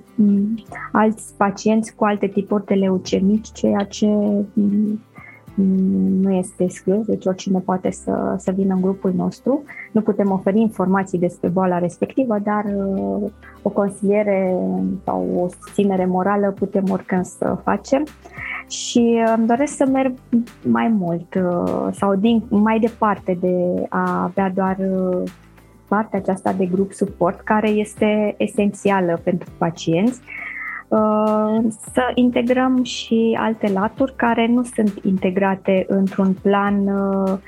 alți pacienți cu alte tipuri de leucemii, ceea ce nu este exclus, deci oricine poate să, să vină în grupul nostru. Nu putem oferi informații despre boala respectivă, dar uh, o consiliere sau o susținere morală putem oricând să facem. Și îmi doresc să merg mai mult uh, sau din, mai departe de a avea doar uh, partea aceasta de grup suport, care este esențială pentru pacienți Uh, să integrăm și alte laturi care nu sunt integrate într-un plan uh,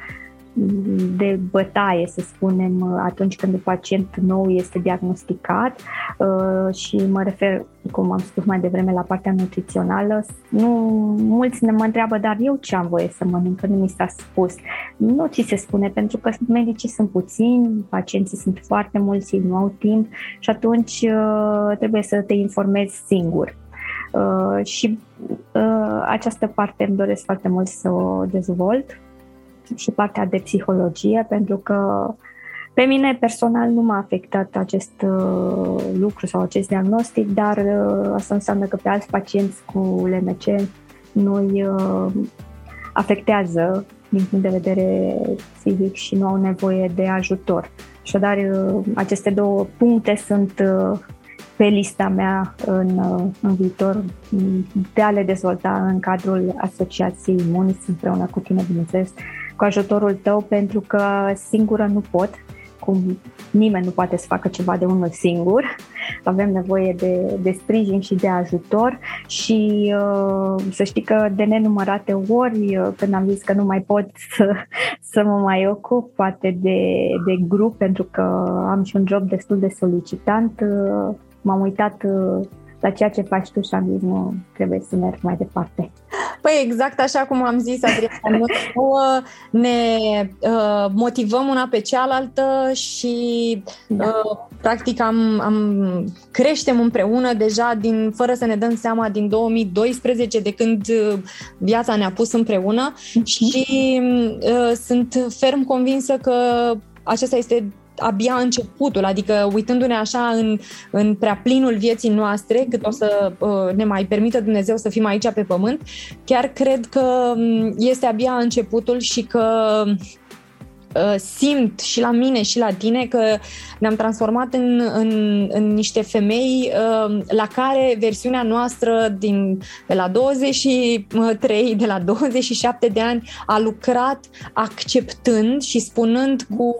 de bătaie, să spunem, atunci când un pacient nou este diagnosticat uh, și mă refer, cum am spus mai devreme, la partea nutrițională. Nu, mulți ne mă întreabă, dar eu ce am voie să mănânc, că nu mi s-a spus. Nu ți se spune, pentru că medicii sunt puțini, pacienții sunt foarte mulți, nu au timp și atunci uh, trebuie să te informezi singur. Uh, și această parte îmi doresc foarte mult să o dezvolt și partea de psihologie, pentru că pe mine personal nu m-a afectat acest uh, lucru sau acest diagnostic, dar uh, asta înseamnă că pe alți pacienți cu LMC nu-i uh, afectează din punct de vedere psihic și nu au nevoie de ajutor. Așadar, aceste două puncte sunt pe lista mea în, în viitor de a le dezvolta în cadrul Asociației Imunis împreună cu tine, bineînțeles, cu ajutorul tău pentru că singură nu pot, cum nimeni nu poate să facă ceva de unul singur. Avem nevoie de, de sprijin și de ajutor și uh, să știi că de nenumărate ori uh, când am zis că nu mai pot să, să mă mai ocup poate de, de grup pentru că am și un job destul de solicitant, uh, m-am uitat uh, la ceea ce faci tu și am zis nu, trebuie să merg mai departe. Păi exact așa cum am zis, Adriana, noi ne uh, motivăm una pe cealaltă și da. uh, practic am, am creștem împreună deja din fără să ne dăm seama din 2012 de când uh, viața ne-a pus împreună uh-huh. și uh, sunt ferm convinsă că acesta este abia începutul, adică uitându-ne așa în, în prea plinul vieții noastre, cât o să uh, ne mai permită Dumnezeu să fim aici pe pământ, chiar cred că mm, este abia începutul și că Uh, simt și la mine și la tine că ne-am transformat în, în, în niște femei uh, la care versiunea noastră din, de la 23, de la 27 de ani a lucrat acceptând și spunând cu,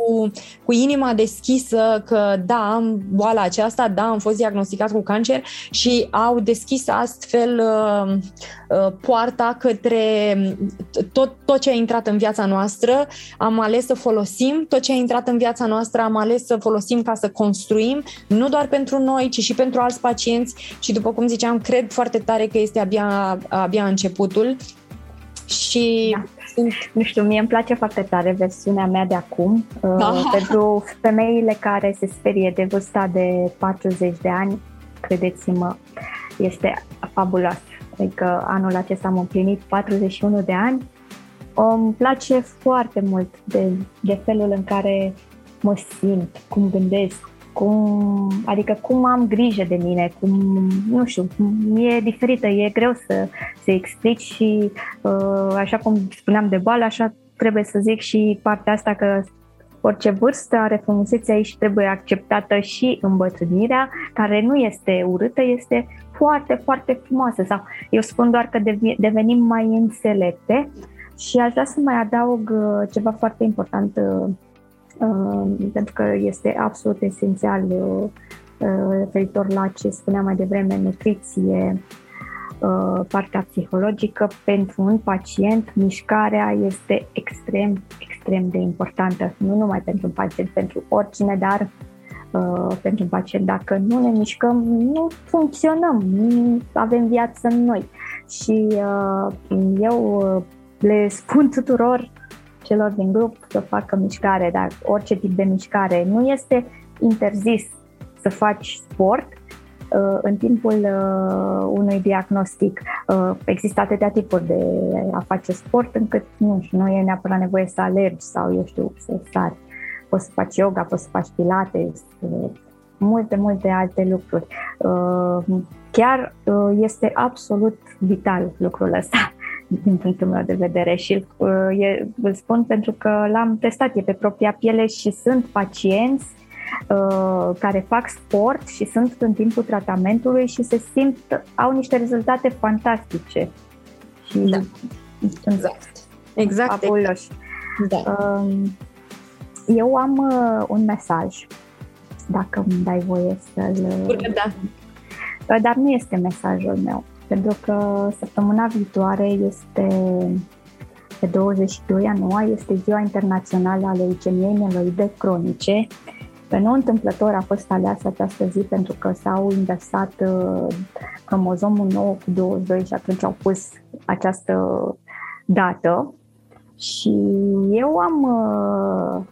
cu inima deschisă că da, am boala aceasta, da, am fost diagnosticat cu cancer și au deschis astfel uh, uh, poarta către tot, tot ce a intrat în viața noastră. Am ales să folosim tot ce a intrat în viața noastră, am ales să folosim ca să construim, nu doar pentru noi, ci și pentru alți pacienți și după cum ziceam, cred foarte tare că este abia, abia începutul și da. sunt... Nu știu, mie îmi place foarte tare versiunea mea de acum. Da. Uh, pentru femeile care se sperie de vârsta de 40 de ani, credeți-mă, este fabulos. Adică anul acesta am împlinit 41 de ani îmi place foarte mult de, de felul în care mă simt, cum gândesc, cum, adică cum am grijă de mine, cum, nu știu, e diferită, e greu să, să explici și uh, așa cum spuneam de boală, așa trebuie să zic și partea asta că orice vârstă are frumusețea ei și trebuie acceptată și îmbătrânirea, care nu este urâtă, este foarte, foarte frumoasă. Sau eu spun doar că devenim mai înțelepte și aș vrea să mai adaug uh, ceva foarte important, uh, uh, pentru că este absolut esențial referitor la ce spuneam mai devreme, nutriție, partea psihologică. Pentru un pacient, mișcarea este extrem, extrem de importantă. Nu numai pentru un pacient, pentru oricine, dar uh, pentru pacient. Dacă nu ne mișcăm, nu funcționăm, nu avem viață în noi. Și uh, eu uh, le spun tuturor celor din grup să facă mișcare, dar orice tip de mișcare nu este interzis să faci sport uh, în timpul uh, unui diagnostic. Uh, există atâtea tipuri de a face sport încât nu, și nu e neapărat nevoie să alergi sau, eu știu, să sari. Poți să faci yoga, poți să faci pilates, multe, multe alte lucruri. Chiar este absolut vital lucrul ăsta din punctul meu de vedere și îl spun pentru că l-am testat, e pe propria piele și sunt pacienți Uh, care fac sport și sunt în timpul tratamentului și se simt, au niște rezultate fantastice. Și da. Exact. Exact. Fabuloși. Da. Uh, eu am uh, un mesaj, dacă îmi dai voie să-l... Da. Uh, dar nu este mesajul meu, pentru că săptămâna viitoare este pe 22 ianuarie, este Ziua Internațională a Leucemiei Mieloide Cronice. Pe nu întâmplător a fost aleasă această zi pentru că s-au inversat uh, cromozomul 9 cu 22 și atunci au pus această dată. Și eu am, uh,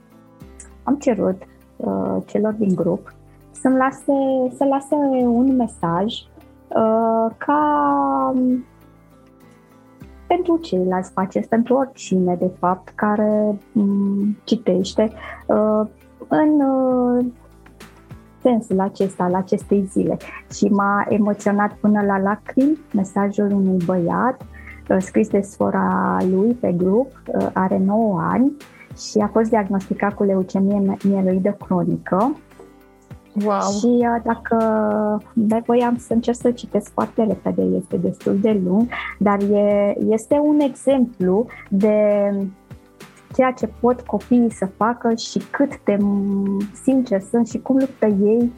am cerut uh, celor din grup să-mi lase, să lase un mesaj ca pentru ceilalți pacienți, pentru oricine, de fapt, care um, citește, uh, în uh, sensul acesta, la acestei zile. Și m-a emoționat până la lacrimi mesajul unui băiat uh, scris de sora lui pe grup, uh, are 9 ani și a fost diagnosticat cu leucemie mieloidă cronică. Wow. Și dacă de voiam să încerc să citesc foarte repede, este destul de lung, dar e, este un exemplu de ceea ce pot copiii să facă și cât de sincer sunt și cum luptă ei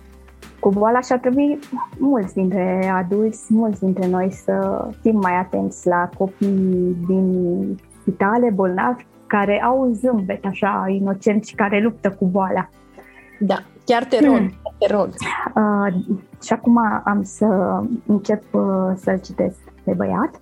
cu boala și ar trebui mulți dintre adulți, mulți dintre noi să fim mai atenți la copii din spitale, bolnavi, care au zâmbet așa inocent și care luptă cu boala. Da, chiar te rog, hmm. Te rog. Uh, și acum am să încep uh, să-l citesc pe băiat.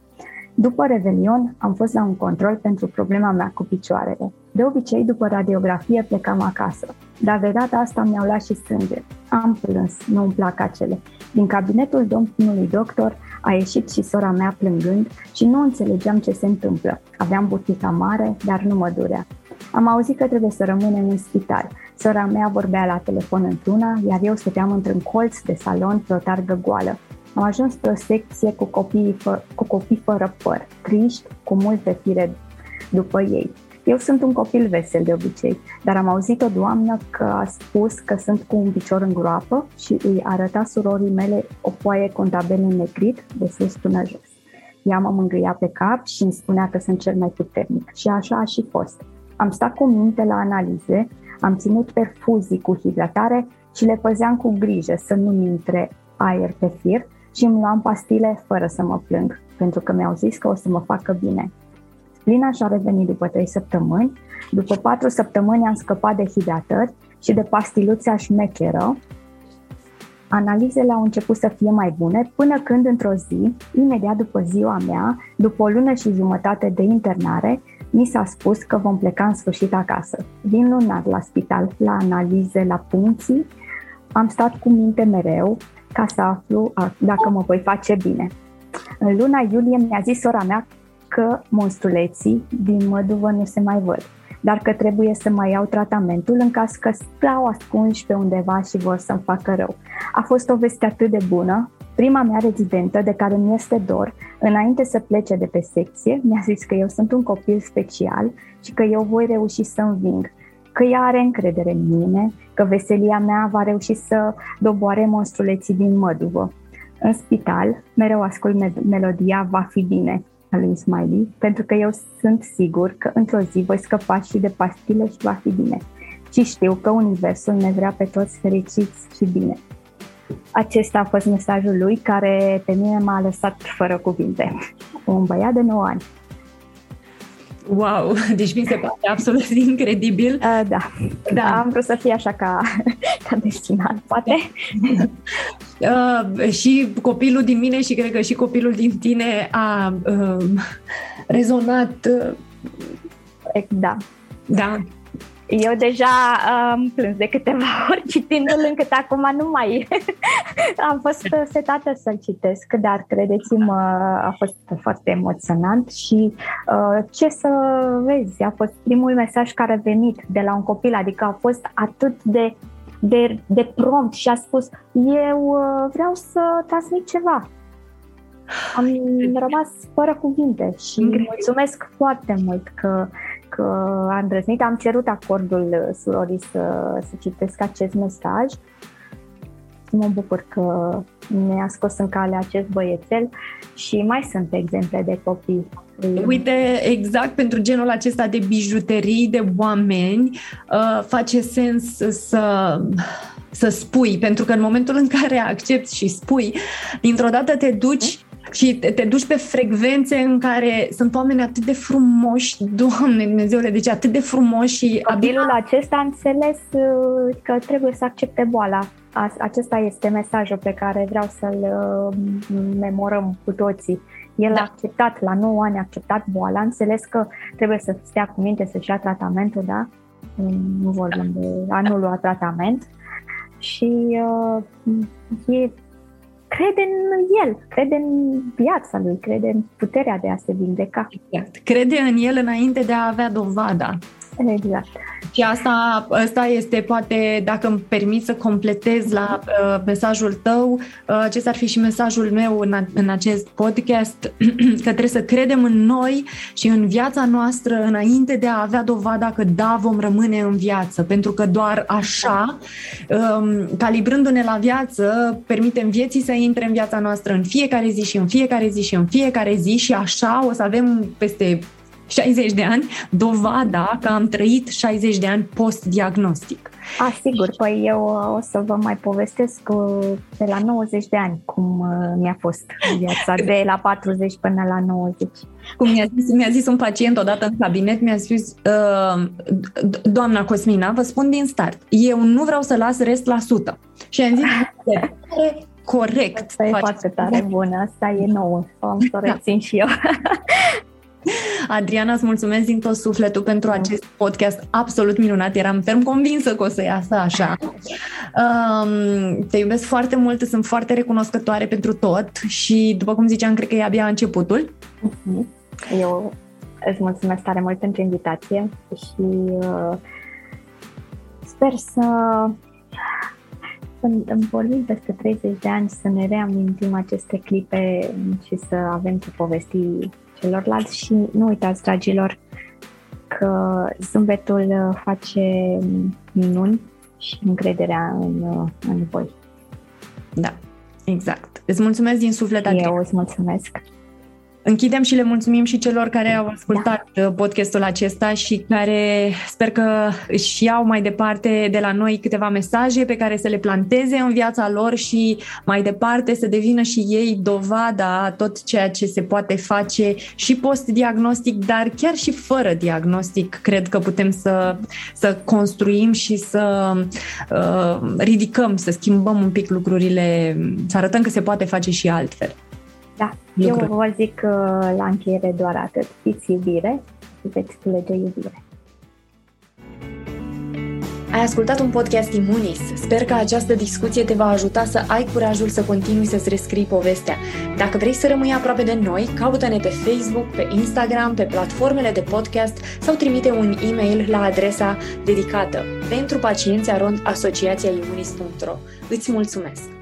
După Revelion, am fost la un control pentru problema mea cu picioarele. De obicei, după radiografie, plecam acasă. Dar de data asta mi-au luat și sânge. Am plâns, nu îmi plac acele. Din cabinetul domnului doctor a ieșit și sora mea plângând și nu înțelegeam ce se întâmplă. Aveam butica mare, dar nu mă durea. Am auzit că trebuie să rămânem în spital. Sora mea vorbea la telefon într-una, iar eu stăteam într-un colț de salon pe o targă goală. Am ajuns pe o secție cu copii, fă, cu copii fără păr, triști, cu multe fire după ei. Eu sunt un copil vesel de obicei, dar am auzit o doamnă că a spus că sunt cu un picior în groapă și îi arăta surorii mele o foaie cu un tabel înnegrit de sus până jos. Ea mă mângâia pe cap și îmi spunea că sunt cel mai puternic și așa a și fost. Am stat cu minte la analize, am ținut perfuzii cu hidratare și le păzeam cu grijă să nu intre aer pe fir și îmi luam pastile fără să mă plâng, pentru că mi-au zis că o să mă facă bine. Splina și-a revenit după 3 săptămâni. După 4 săptămâni am scăpat de hidratări și de pastiluța șmecheră. Analizele au început să fie mai bune până când într-o zi, imediat după ziua mea, după o lună și jumătate de internare, mi s-a spus că vom pleca în sfârșit acasă. Din lunar la spital, la analize, la puncții, am stat cu minte mereu ca să aflu dacă mă voi face bine. În luna iulie mi-a zis sora mea că monstruleții din măduvă nu se mai văd, dar că trebuie să mai iau tratamentul în caz că stau ascunși pe undeva și vor să-mi facă rău. A fost o veste atât de bună. Prima mea rezidentă, de care mi este dor, înainte să plece de pe secție, mi-a zis că eu sunt un copil special și că eu voi reuși să înving, că ea are încredere în mine, că veselia mea va reuși să doboare monstruleții din măduvă. În spital, mereu ascult melodia Va fi bine, a lui Smiley, pentru că eu sunt sigur că într-o zi voi scăpa și de pastile și va fi bine. Și știu că Universul ne vrea pe toți fericiți și bine. Acesta a fost mesajul lui care pe mine m-a lăsat fără cuvinte. Un băiat de 9 ani. Wow, deci mi se pare absolut incredibil. Uh, da. da, am vrut să fie așa ca, ca destinat, poate. Uh, și copilul din mine și cred că și copilul din tine a uh, rezonat. Uh, da. Da. Eu deja am plâns de câteva ori citindu-l, încât acum nu mai am fost setată să-l citesc, dar credeți-mă, a fost foarte emoționant și uh, ce să vezi, a fost primul mesaj care a venit de la un copil, adică a fost atât de, de, de prompt și a spus eu uh, vreau să transmit ceva, am rămas fără cuvinte și mulțumesc foarte mult că că a îndrăznit. Am cerut acordul surorii să, să citesc acest mesaj. Mă bucur că ne-a scos în cale acest băiețel și mai sunt exemple de copii. Uite, exact pentru genul acesta de bijuterii de oameni uh, face sens să să spui, pentru că în momentul în care accepti și spui, dintr-o dată te duci și te, te duci pe frecvențe în care sunt oameni atât de frumoși, Doamne Dumnezeule, deci atât de frumoși și... Copilul acesta a înțeles uh, că trebuie să accepte boala. Acesta este mesajul pe care vreau să-l uh, memorăm cu toții. El da. a acceptat, la 9 ani a acceptat boala, a înțeles că trebuie să stea cu minte să-și ia tratamentul, da? Nu vorbim de anul la tratament. Și uh, e crede în el, crede în viața lui, crede în puterea de a se vindeca. Exact. Crede în el înainte de a avea dovada. Exact. Și asta, asta este, poate, dacă îmi permis să completez la uh, mesajul tău, uh, acesta ar fi și mesajul meu în, a, în acest podcast, că trebuie să credem în noi și în viața noastră înainte de a avea dovada că da, vom rămâne în viață, pentru că doar așa, um, calibrându-ne la viață, permitem vieții să intre în viața noastră în fiecare zi și în fiecare zi și în fiecare zi și așa o să avem peste 60 de ani, dovada că am trăit 60 de ani post-diagnostic. A, sigur, păi eu o să vă mai povestesc de la 90 de ani cum uh, mi-a fost viața, de la 40 până la 90. Cum mi-a zis, mi-a zis un pacient odată în cabinet, mi-a spus, uh, doamna Cosmina, vă spun din start, eu nu vreau să las rest la sută. Și am zis, corect. Asta e foarte tare bună, asta e nouă, am să o da. rețin și eu. Adriana, îți mulțumesc din tot sufletul pentru acest podcast absolut minunat. Eram ferm convinsă că o să iasă așa. Um, te iubesc foarte mult, sunt foarte recunoscătoare pentru tot și, după cum ziceam, cred că e abia începutul. Mhm. Eu îți mulțumesc tare mult pentru invitație și uh, sper să să vorbim peste 30 de ani, să ne reamintim aceste clipe și să avem ce povesti celorlalți și nu uitați, dragilor, că zâmbetul face minuni și încrederea în, în voi. Da, exact. Îți mulțumesc din suflet, Adriana. Eu îți mulțumesc. Închidem și le mulțumim și celor care au ascultat da. podcastul acesta și care sper că își iau mai departe de la noi câteva mesaje pe care să le planteze în viața lor și mai departe să devină și ei dovada tot ceea ce se poate face și post-diagnostic, dar chiar și fără diagnostic, cred că putem să, să construim și să uh, ridicăm, să schimbăm un pic lucrurile, să arătăm că se poate face și altfel. Da, lucruri. eu vă zic uh, la încheiere doar atât. Fiți iubire și veți culege iubire. Ai ascultat un podcast Imunis. Sper că această discuție te va ajuta să ai curajul să continui să-ți rescrii povestea. Dacă vrei să rămâi aproape de noi, caută-ne pe Facebook, pe Instagram, pe platformele de podcast sau trimite un e-mail la adresa dedicată pentru pacienți arond asociația imunis.ro. Îți mulțumesc!